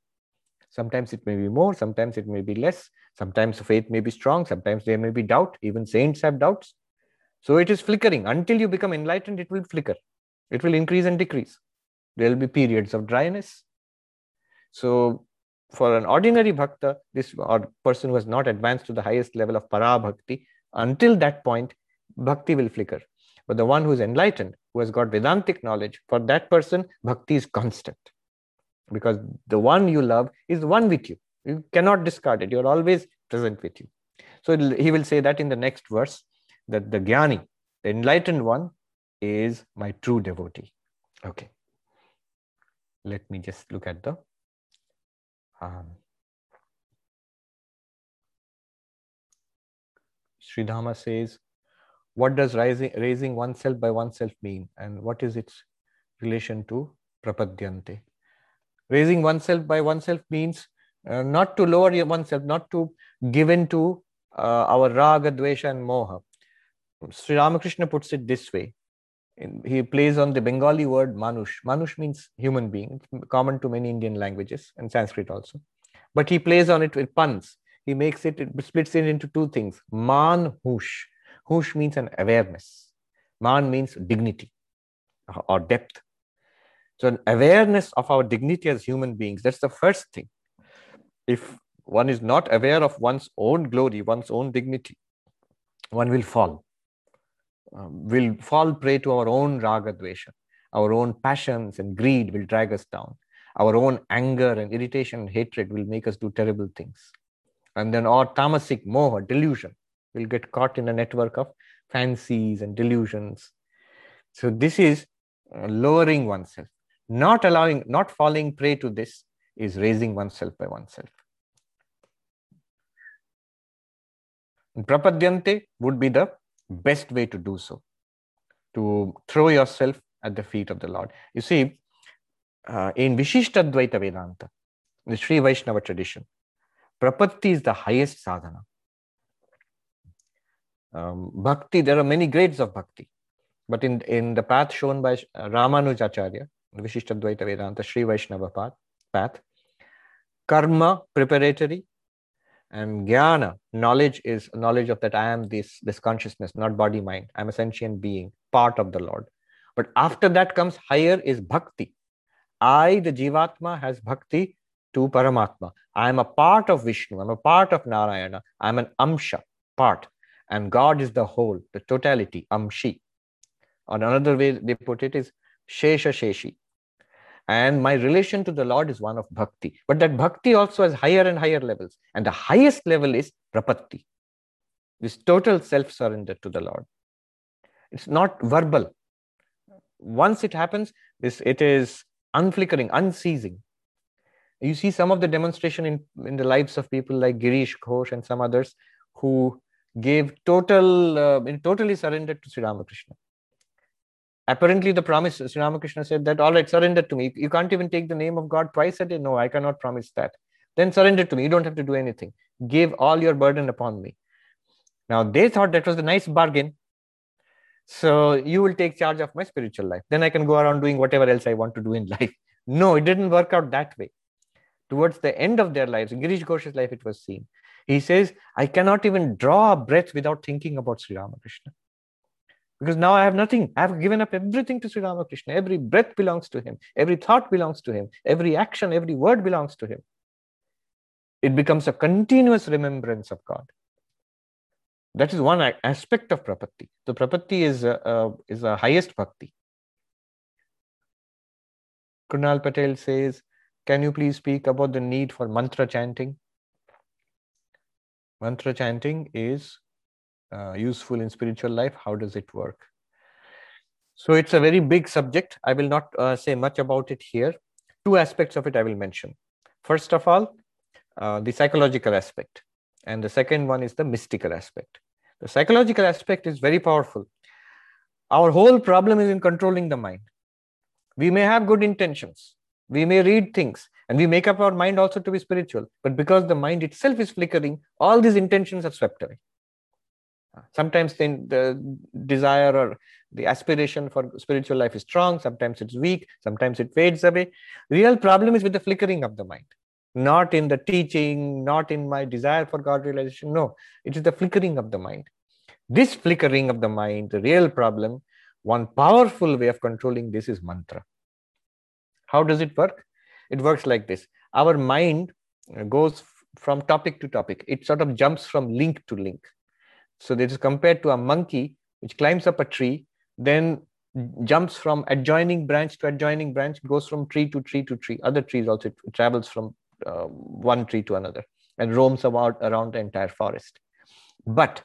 S1: Sometimes it may be more, sometimes it may be less. Sometimes faith may be strong, sometimes there may be doubt. Even saints have doubts. So it is flickering. Until you become enlightened, it will flicker. It will increase and decrease. There will be periods of dryness. So for an ordinary bhakta, this or person who has not advanced to the highest level of para bhakti, until that point, bhakti will flicker. But the one who is enlightened, who has got Vedantic knowledge, for that person, bhakti is constant. Because the one you love is one with you. You cannot discard it. You're always present with you. So he will say that in the next verse, that the Jnani, the enlightened one, is my true devotee. Okay. Let me just look at the um, Sridhama says, what does rising, raising oneself by oneself mean and what is its relation to prapadyante? Raising oneself by oneself means uh, not to lower oneself, not to give in to uh, our raga, dvesha, and moha. Sri Ramakrishna puts it this way. He plays on the Bengali word manush. Manush means human being, common to many Indian languages and Sanskrit also. But he plays on it with puns. He makes it, it splits it into two things. Manhush Hush means an awareness. Man means dignity or depth. So, an awareness of our dignity as human beings, that's the first thing. If one is not aware of one's own glory, one's own dignity, one will fall. Um, will fall prey to our own raga dvesha. Our own passions and greed will drag us down. Our own anger and irritation and hatred will make us do terrible things. And then our tamasic moha, delusion, will get caught in a network of fancies and delusions. So this is uh, lowering oneself. Not allowing, not falling prey to this is raising oneself by oneself. Prapadyante would be the best way to do so, to throw yourself at the feet of the Lord. You see, uh, in Vishishtadvaita Vedanta, the Sri Vaishnava tradition, Prapatti is the highest sadhana um, bhakti, there are many grades of bhakti. But in, in the path shown by uh, Ramanujacharya, Vishishtadvaita Vedanta, Sri Vaishnava path, path, karma, preparatory, and jnana, knowledge is knowledge of that I am this, this consciousness, not body mind. I'm a sentient being, part of the Lord. But after that comes higher is bhakti. I, the Jivatma, has bhakti to Paramatma. I am a part of Vishnu. I'm a part of Narayana. I'm an amsha, part and God is the whole, the totality, Amshi. Or another way they put it is Shesha Sheshi. And my relation to the Lord is one of bhakti. But that bhakti also has higher and higher levels. And the highest level is prapatti, this total self surrender to the Lord. It's not verbal. Once it happens, this it is unflickering, unceasing. You see some of the demonstration in, in the lives of people like Girish Ghosh and some others who gave total, uh, totally surrendered to Sri Ramakrishna. Apparently, the promise, Sri Ramakrishna said that, all right, surrender to me. You can't even take the name of God twice a day. No, I cannot promise that. Then surrender to me. You don't have to do anything. Give all your burden upon me. Now, they thought that was a nice bargain. So, you will take charge of my spiritual life. Then I can go around doing whatever else I want to do in life. No, it didn't work out that way. towards the end of their lives, in Girish Ghosh's life, it was seen. He says, I cannot even draw a breath without thinking about Sri Ramakrishna. Because now I have nothing. I have given up everything to Sri Ramakrishna. Every breath belongs to him. Every thought belongs to him. Every action, every word belongs to him. It becomes a continuous remembrance of God. That is one aspect of prapatti. The prapatti is a, a, is a highest bhakti. Kunal Patel says, can you please speak about the need for mantra chanting? Mantra chanting is uh, useful in spiritual life. How does it work? So it's a very big subject. I will not uh, say much about it here. Two aspects of it I will mention. First of all, uh, the psychological aspect. And the second one is the mystical aspect. The psychological aspect is very powerful. Our whole problem is in controlling the mind. We may have good intentions, we may read things, and we make up our mind also to be spiritual. But because the mind itself is flickering, all these intentions are swept away. Sometimes the desire or the aspiration for spiritual life is strong, sometimes it's weak, sometimes it fades away. Real problem is with the flickering of the mind, not in the teaching, not in my desire for God realization. No, it is the flickering of the mind. This flickering of the mind, the real problem, one powerful way of controlling this is mantra. How does it work? It works like this. Our mind goes from topic to topic. It sort of jumps from link to link. So this is compared to a monkey which climbs up a tree, then jumps from adjoining branch to adjoining branch, goes from tree to tree to tree. Other trees also travels from uh, one tree to another and roams about around the entire forest. But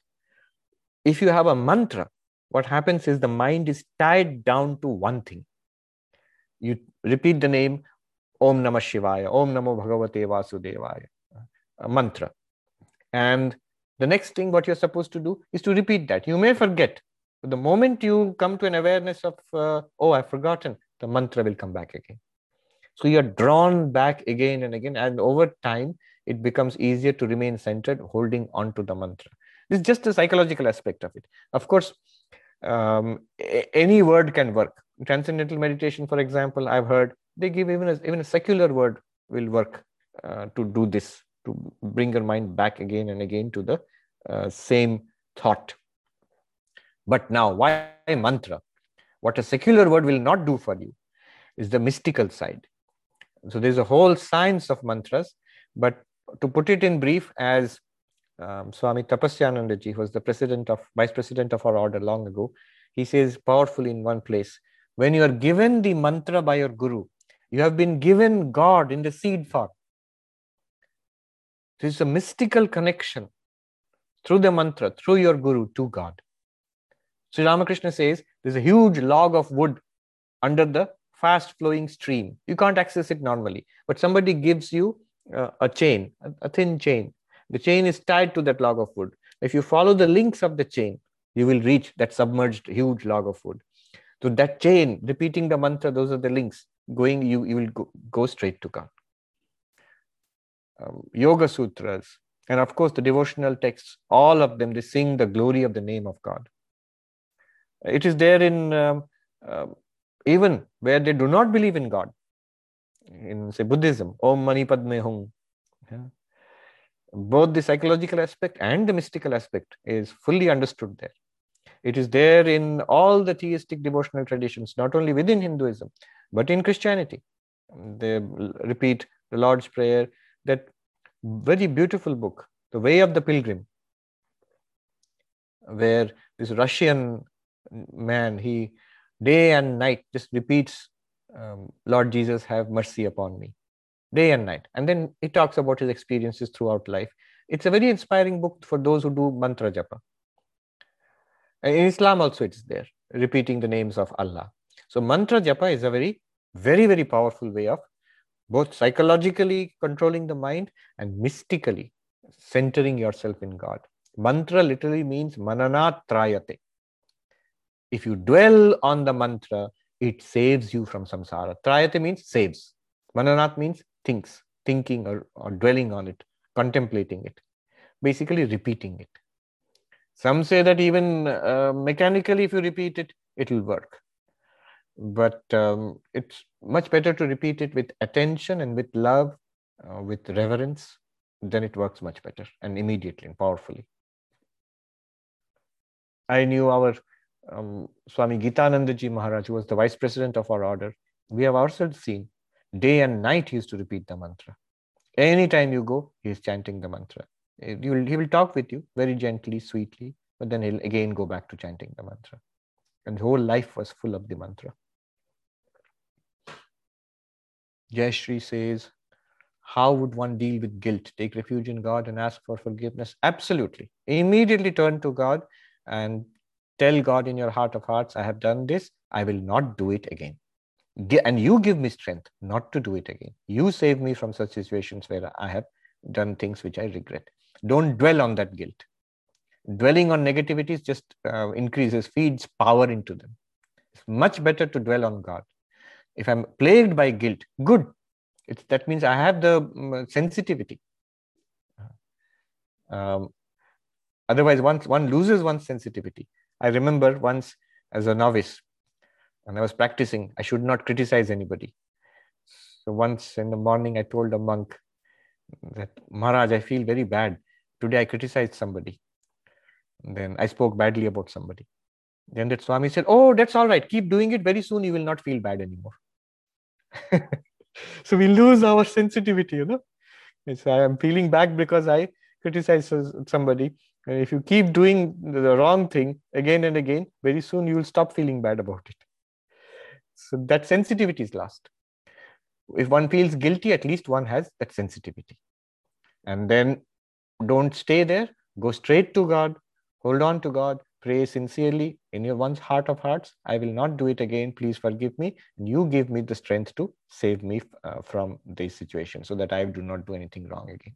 S1: if you have a mantra, what happens is the mind is tied down to one thing. You repeat the name Om Namah Shivaya, Om Namo Bhagavate Vasudevaya, a mantra. And the next thing what you're supposed to do is to repeat that. You may forget. But the moment you come to an awareness of, uh, oh, I've forgotten, the mantra will come back again. So you're drawn back again and again. And over time, it becomes easier to remain centered, holding on to the mantra. This is just the psychological aspect of it. Of course, um, any word can work. Transcendental meditation, for example, I've heard they give even a, even a secular word will work uh, to do this, to bring your mind back again and again to the uh, same thought. But now, why mantra? What a secular word will not do for you is the mystical side. So there's a whole science of mantras, but to put it in brief, as um, Swami Tapasyanandaji who was the president of, vice president of our order long ago. He says powerfully in one place, when you are given the mantra by your guru, you have been given God in the seed form. This is a mystical connection through the mantra, through your guru to God. Sri Ramakrishna says there's a huge log of wood under the fast flowing stream. You can't access it normally, but somebody gives you uh, a chain, a thin chain, the chain is tied to that log of wood. If you follow the links of the chain, you will reach that submerged huge log of wood. So that chain, repeating the mantra, those are the links. Going, you, you will go, go straight to God. Um, yoga sutras, and of course the devotional texts, all of them, they sing the glory of the name of God. It is there in um, um, even where they do not believe in God. In say Buddhism, Om Mani Padme Hum. Both the psychological aspect and the mystical aspect is fully understood there. It is there in all the theistic devotional traditions, not only within Hinduism, but in Christianity. They repeat the Lord's Prayer, that very beautiful book, The Way of the Pilgrim, where this Russian man, he day and night just repeats, um, Lord Jesus, have mercy upon me day and night. And then he talks about his experiences throughout life. It's a very inspiring book for those who do mantra japa. In Islam also it's there, repeating the names of Allah. So mantra japa is a very, very, very powerful way of both psychologically controlling the mind and mystically centering yourself in God. Mantra literally means mananat trayate. If you dwell on the mantra, it saves you from samsara. Trayate means saves. Mananat means thinks, thinking or, or dwelling on it, contemplating it, basically repeating it. Some say that even uh, mechanically, if you repeat it, it will work. But um, it's much better to repeat it with attention and with love uh, with reverence, then it works much better and immediately and powerfully. I knew our um, Swami Gitanandaji Maharaj, who was the vice president of our order. We have ourselves seen day and night he used to repeat the mantra. Anytime you go, he is chanting the mantra. He will, he will talk with you very gently, sweetly, but then he'll again go back to chanting the mantra. And the whole life was full of the mantra. Jayashri says, How would one deal with guilt? Take refuge in God and ask for forgiveness? Absolutely. Immediately turn to God and tell God in your heart of hearts, I have done this, I will not do it again. And you give me strength not to do it again. You save me from such situations where I have done things which I regret. Don't dwell on that guilt. Dwelling on negativities just uh, increases, feeds power into them. It's much better to dwell on God. If I'm plagued by guilt, good. It's, that means I have the um, sensitivity. Um, otherwise, once one loses one's sensitivity. I remember once as a novice, and I was practicing, I should not criticize anybody. So once in the morning, I told a monk that, Maharaj, I feel very bad. Today I criticized somebody. And then I spoke badly about somebody. Then that Swami said, Oh, that's all right. Keep doing it. Very soon you will not feel bad anymore. so we lose our sensitivity, you know. I am feeling bad because I criticize somebody. And if you keep doing the wrong thing again and again, very soon you will stop feeling bad about it. So that sensitivity is lost. If one feels guilty, at least one has that sensitivity. And then don't stay there. Go straight to God. Hold on to God. Pray sincerely in your one's heart of hearts. I will not do it again. Please forgive me. And you give me the strength to save me uh, from this situation so that I do not do anything wrong again.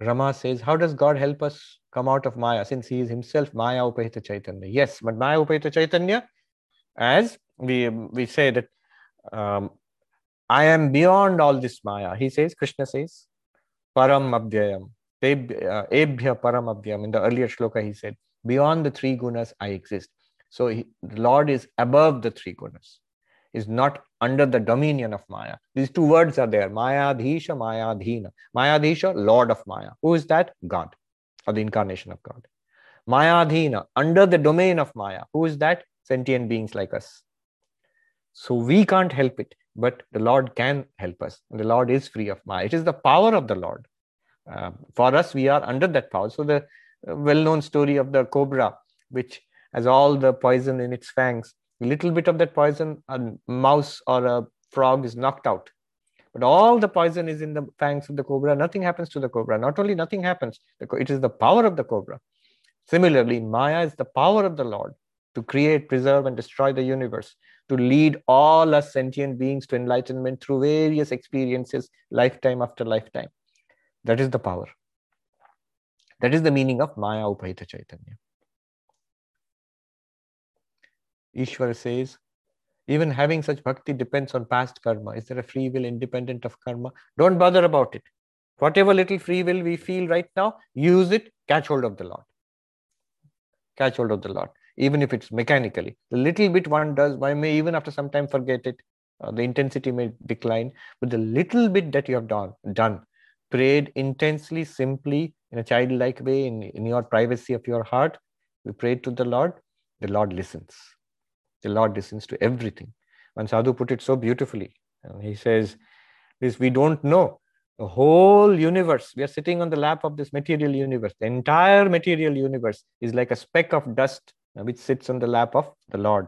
S1: Rama says, How does God help us come out of Maya since he is himself Maya Upahita Chaitanya? Yes, but Maya Upahita Chaitanya, as we, we say that um, I am beyond all this Maya. He says, Krishna says, Param Abhyayam. Uh, ebhya Param Abhyam. In the earlier shloka, he said, Beyond the three gunas, I exist. So he, the Lord is above the three gunas is not under the dominion of Maya. These two words are there Maya Dhisha, Maya Dhina. Maya Dhisha, Lord of Maya. Who is that? God, or the incarnation of God. Maya Dhina, under the domain of Maya. Who is that? Sentient beings like us. So we can't help it, but the Lord can help us. The Lord is free of Maya. It is the power of the Lord. Uh, for us, we are under that power. So the uh, well known story of the cobra, which has all the poison in its fangs, a little bit of that poison, a mouse or a frog is knocked out. But all the poison is in the fangs of the cobra. Nothing happens to the cobra. Not only nothing happens, it is the power of the cobra. Similarly, Maya is the power of the Lord to create, preserve, and destroy the universe, to lead all us sentient beings to enlightenment through various experiences, lifetime after lifetime. That is the power. That is the meaning of Maya Upahita Chaitanya. Ishwar says, even having such bhakti depends on past karma. Is there a free will independent of karma? Don't bother about it. Whatever little free will we feel right now, use it, catch hold of the Lord. Catch hold of the Lord, even if it's mechanically. The little bit one does, one may even after some time forget it. Uh, the intensity may decline, but the little bit that you have done, done prayed intensely, simply, in a childlike way, in, in your privacy of your heart, we prayed to the Lord, the Lord listens. The Lord listens to everything. And Sadhu put it so beautifully. And he says, this we don't know. The whole universe, we are sitting on the lap of this material universe. The entire material universe is like a speck of dust Uh, which sits on the lap of the Lord.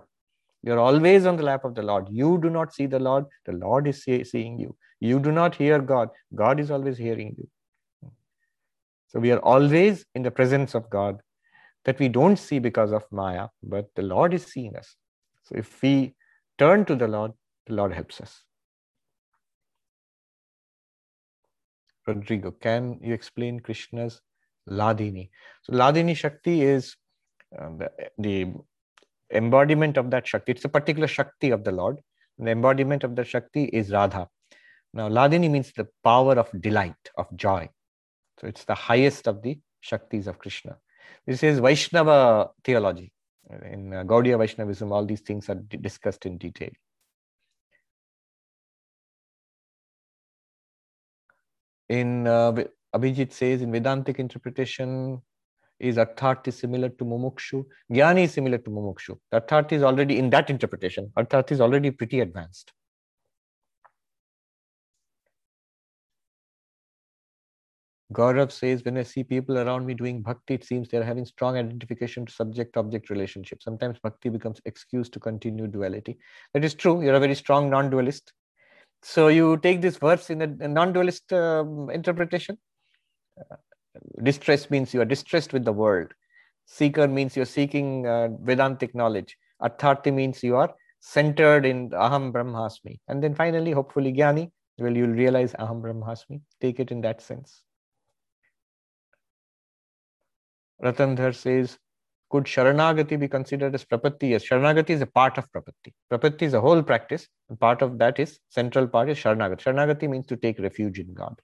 S1: You're always on the lap of the Lord. You do not see the Lord, the Lord is see, seeing you. You do not hear God, God is always hearing you. So we are always in the presence of God that we don't see because of Maya, but the Lord is seeing us. So if we turn to the Lord, the Lord helps us. Rodrigo, can you explain Krishna's Hladini? So Hladini Shakti is um, the, embodiment of that Shakti. It's a particular Shakti of the Lord. The embodiment of the Shakti is Radha. Now, Hladini means the power of delight, of joy. So it's the highest of the Shaktis of Krishna. This is Vaishnava theology. In uh, Gaudiya Vaishnavism, all these things are discussed in detail. In uh, Abhijit says, in Vedantic interpretation, is Arthat is similar to Mumukshu. Jnani is similar to Mumukshu. Arthat is already in that interpretation. Arthat is already pretty advanced. Gaurav says, when I see people around me doing bhakti, it seems they're having strong identification to subject-object relationship. Sometimes bhakti becomes excuse to continue duality. That is true. You're a very strong non-dualist. So you take this verse in a, non-dualist uh, interpretation. Distress means you are distressed with the world. Seeker means you're seeking uh, Vedantic knowledge. Artharthi means you are centered in Aham Brahmasmi. And then finally, hopefully, Jnani, well, you'll realize Aham Brahmasmi. Take it in that sense. Ratandhar says, could Sharanagati be considered as Prapatti? Yes, Sharanagati is a part of Prapatti. Prapatti is a whole practice. And part of that is, central part is Sharanagati. Sharanagati means to take refuge in God.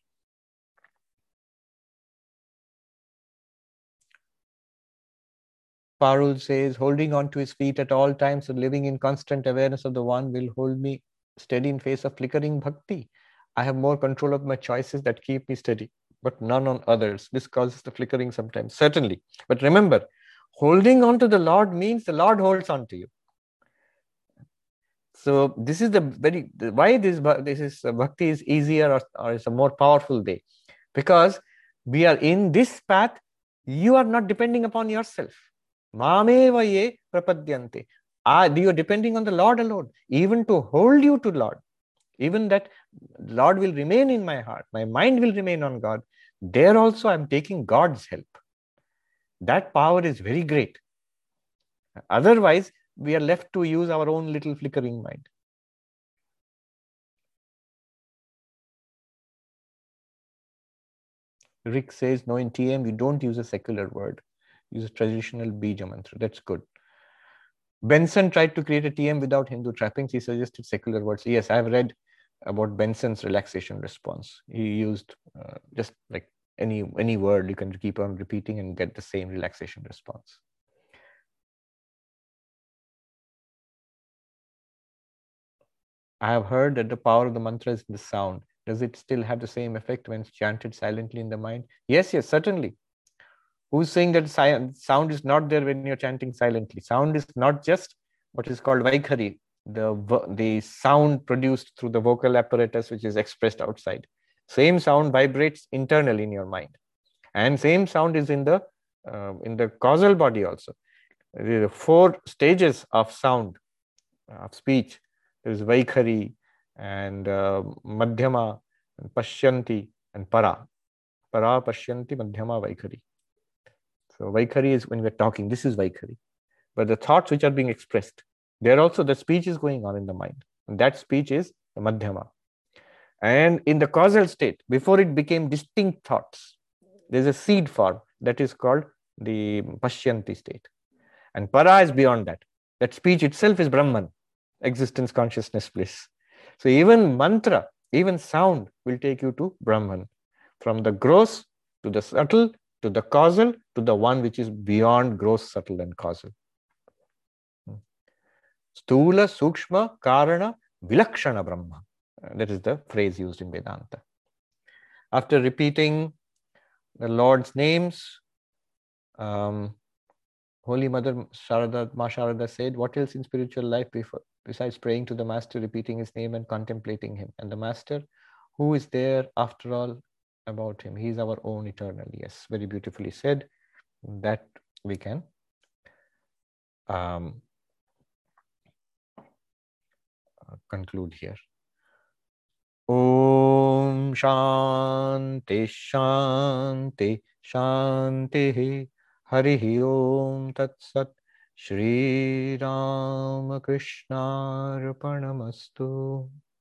S1: Parul says, holding on to his feet at all times and living in constant awareness of the one will hold me steady in face of flickering bhakti. I have more control of my choices that keep me steady but none on others. This causes the flickering sometimes, certainly. But remember, holding on to the Lord means the Lord holds on to you. So this is the very why this this is uh, bhakti is easier or, or is a more powerful way, because we are in this path. You are not depending upon yourself. Mameva ye prapadyante. You are depending on the Lord alone, even to hold you to Lord. Even that lord will remain in my heart my mind will remain on god. There also i'm taking god's help. That power is very great. Otherwise we are left to use our own little flickering mind. Rick says no in tm you don't use a secular word use a traditional bija mantra that's good benson tried to create a tm without hindu trappings he suggested secular words yes i've read about Benson's relaxation response. He used uh, just like any any word you can keep on repeating and get the same relaxation response. I have heard that the power of the mantra is the sound. Does it still have the same effect when chanted silently in the mind? Yes, yes, certainly. Who's saying that sound is not there when you're chanting silently? Sound is not just what is called Vaikhari, the the sound produced through the vocal apparatus which is expressed outside. Same sound vibrates internally in your mind. And same sound is in the uh, in the causal body also. There are four stages of sound of speech there is vaikhari and uh, madhyama and pashyanti and para. Para pashyanti madhyama vaikhari so vaikhari is when we're talking this is vaikhari but the thoughts which are being expressed there also the speech is going on in the mind. And that speech is the madhyama. And in the causal state, before it became distinct thoughts, there's a seed form that is called the pashyanti state. And para is beyond that. That speech itself is Brahman, existence, consciousness, bliss. So even mantra, even sound will take you to Brahman. From the gross to the subtle to the causal to the one which is beyond gross, subtle, and causal. Sthula, Sukshma, Karana, Vilakshana Brahma. Uh, that is the phrase used in Vedanta. After repeating the Lord's names, um, Holy Mother Sharada, Ma Sharada said, What else in spiritual life before, besides praying to the Master, repeating his name, and contemplating him? And the Master, who is there after all about him? He is our own eternal. Yes, very beautifully said. That we can um, conclude here. Om Shanti Shanti Shanti Hari Om Tat Sat Shri Ram Krishna Arpanamastu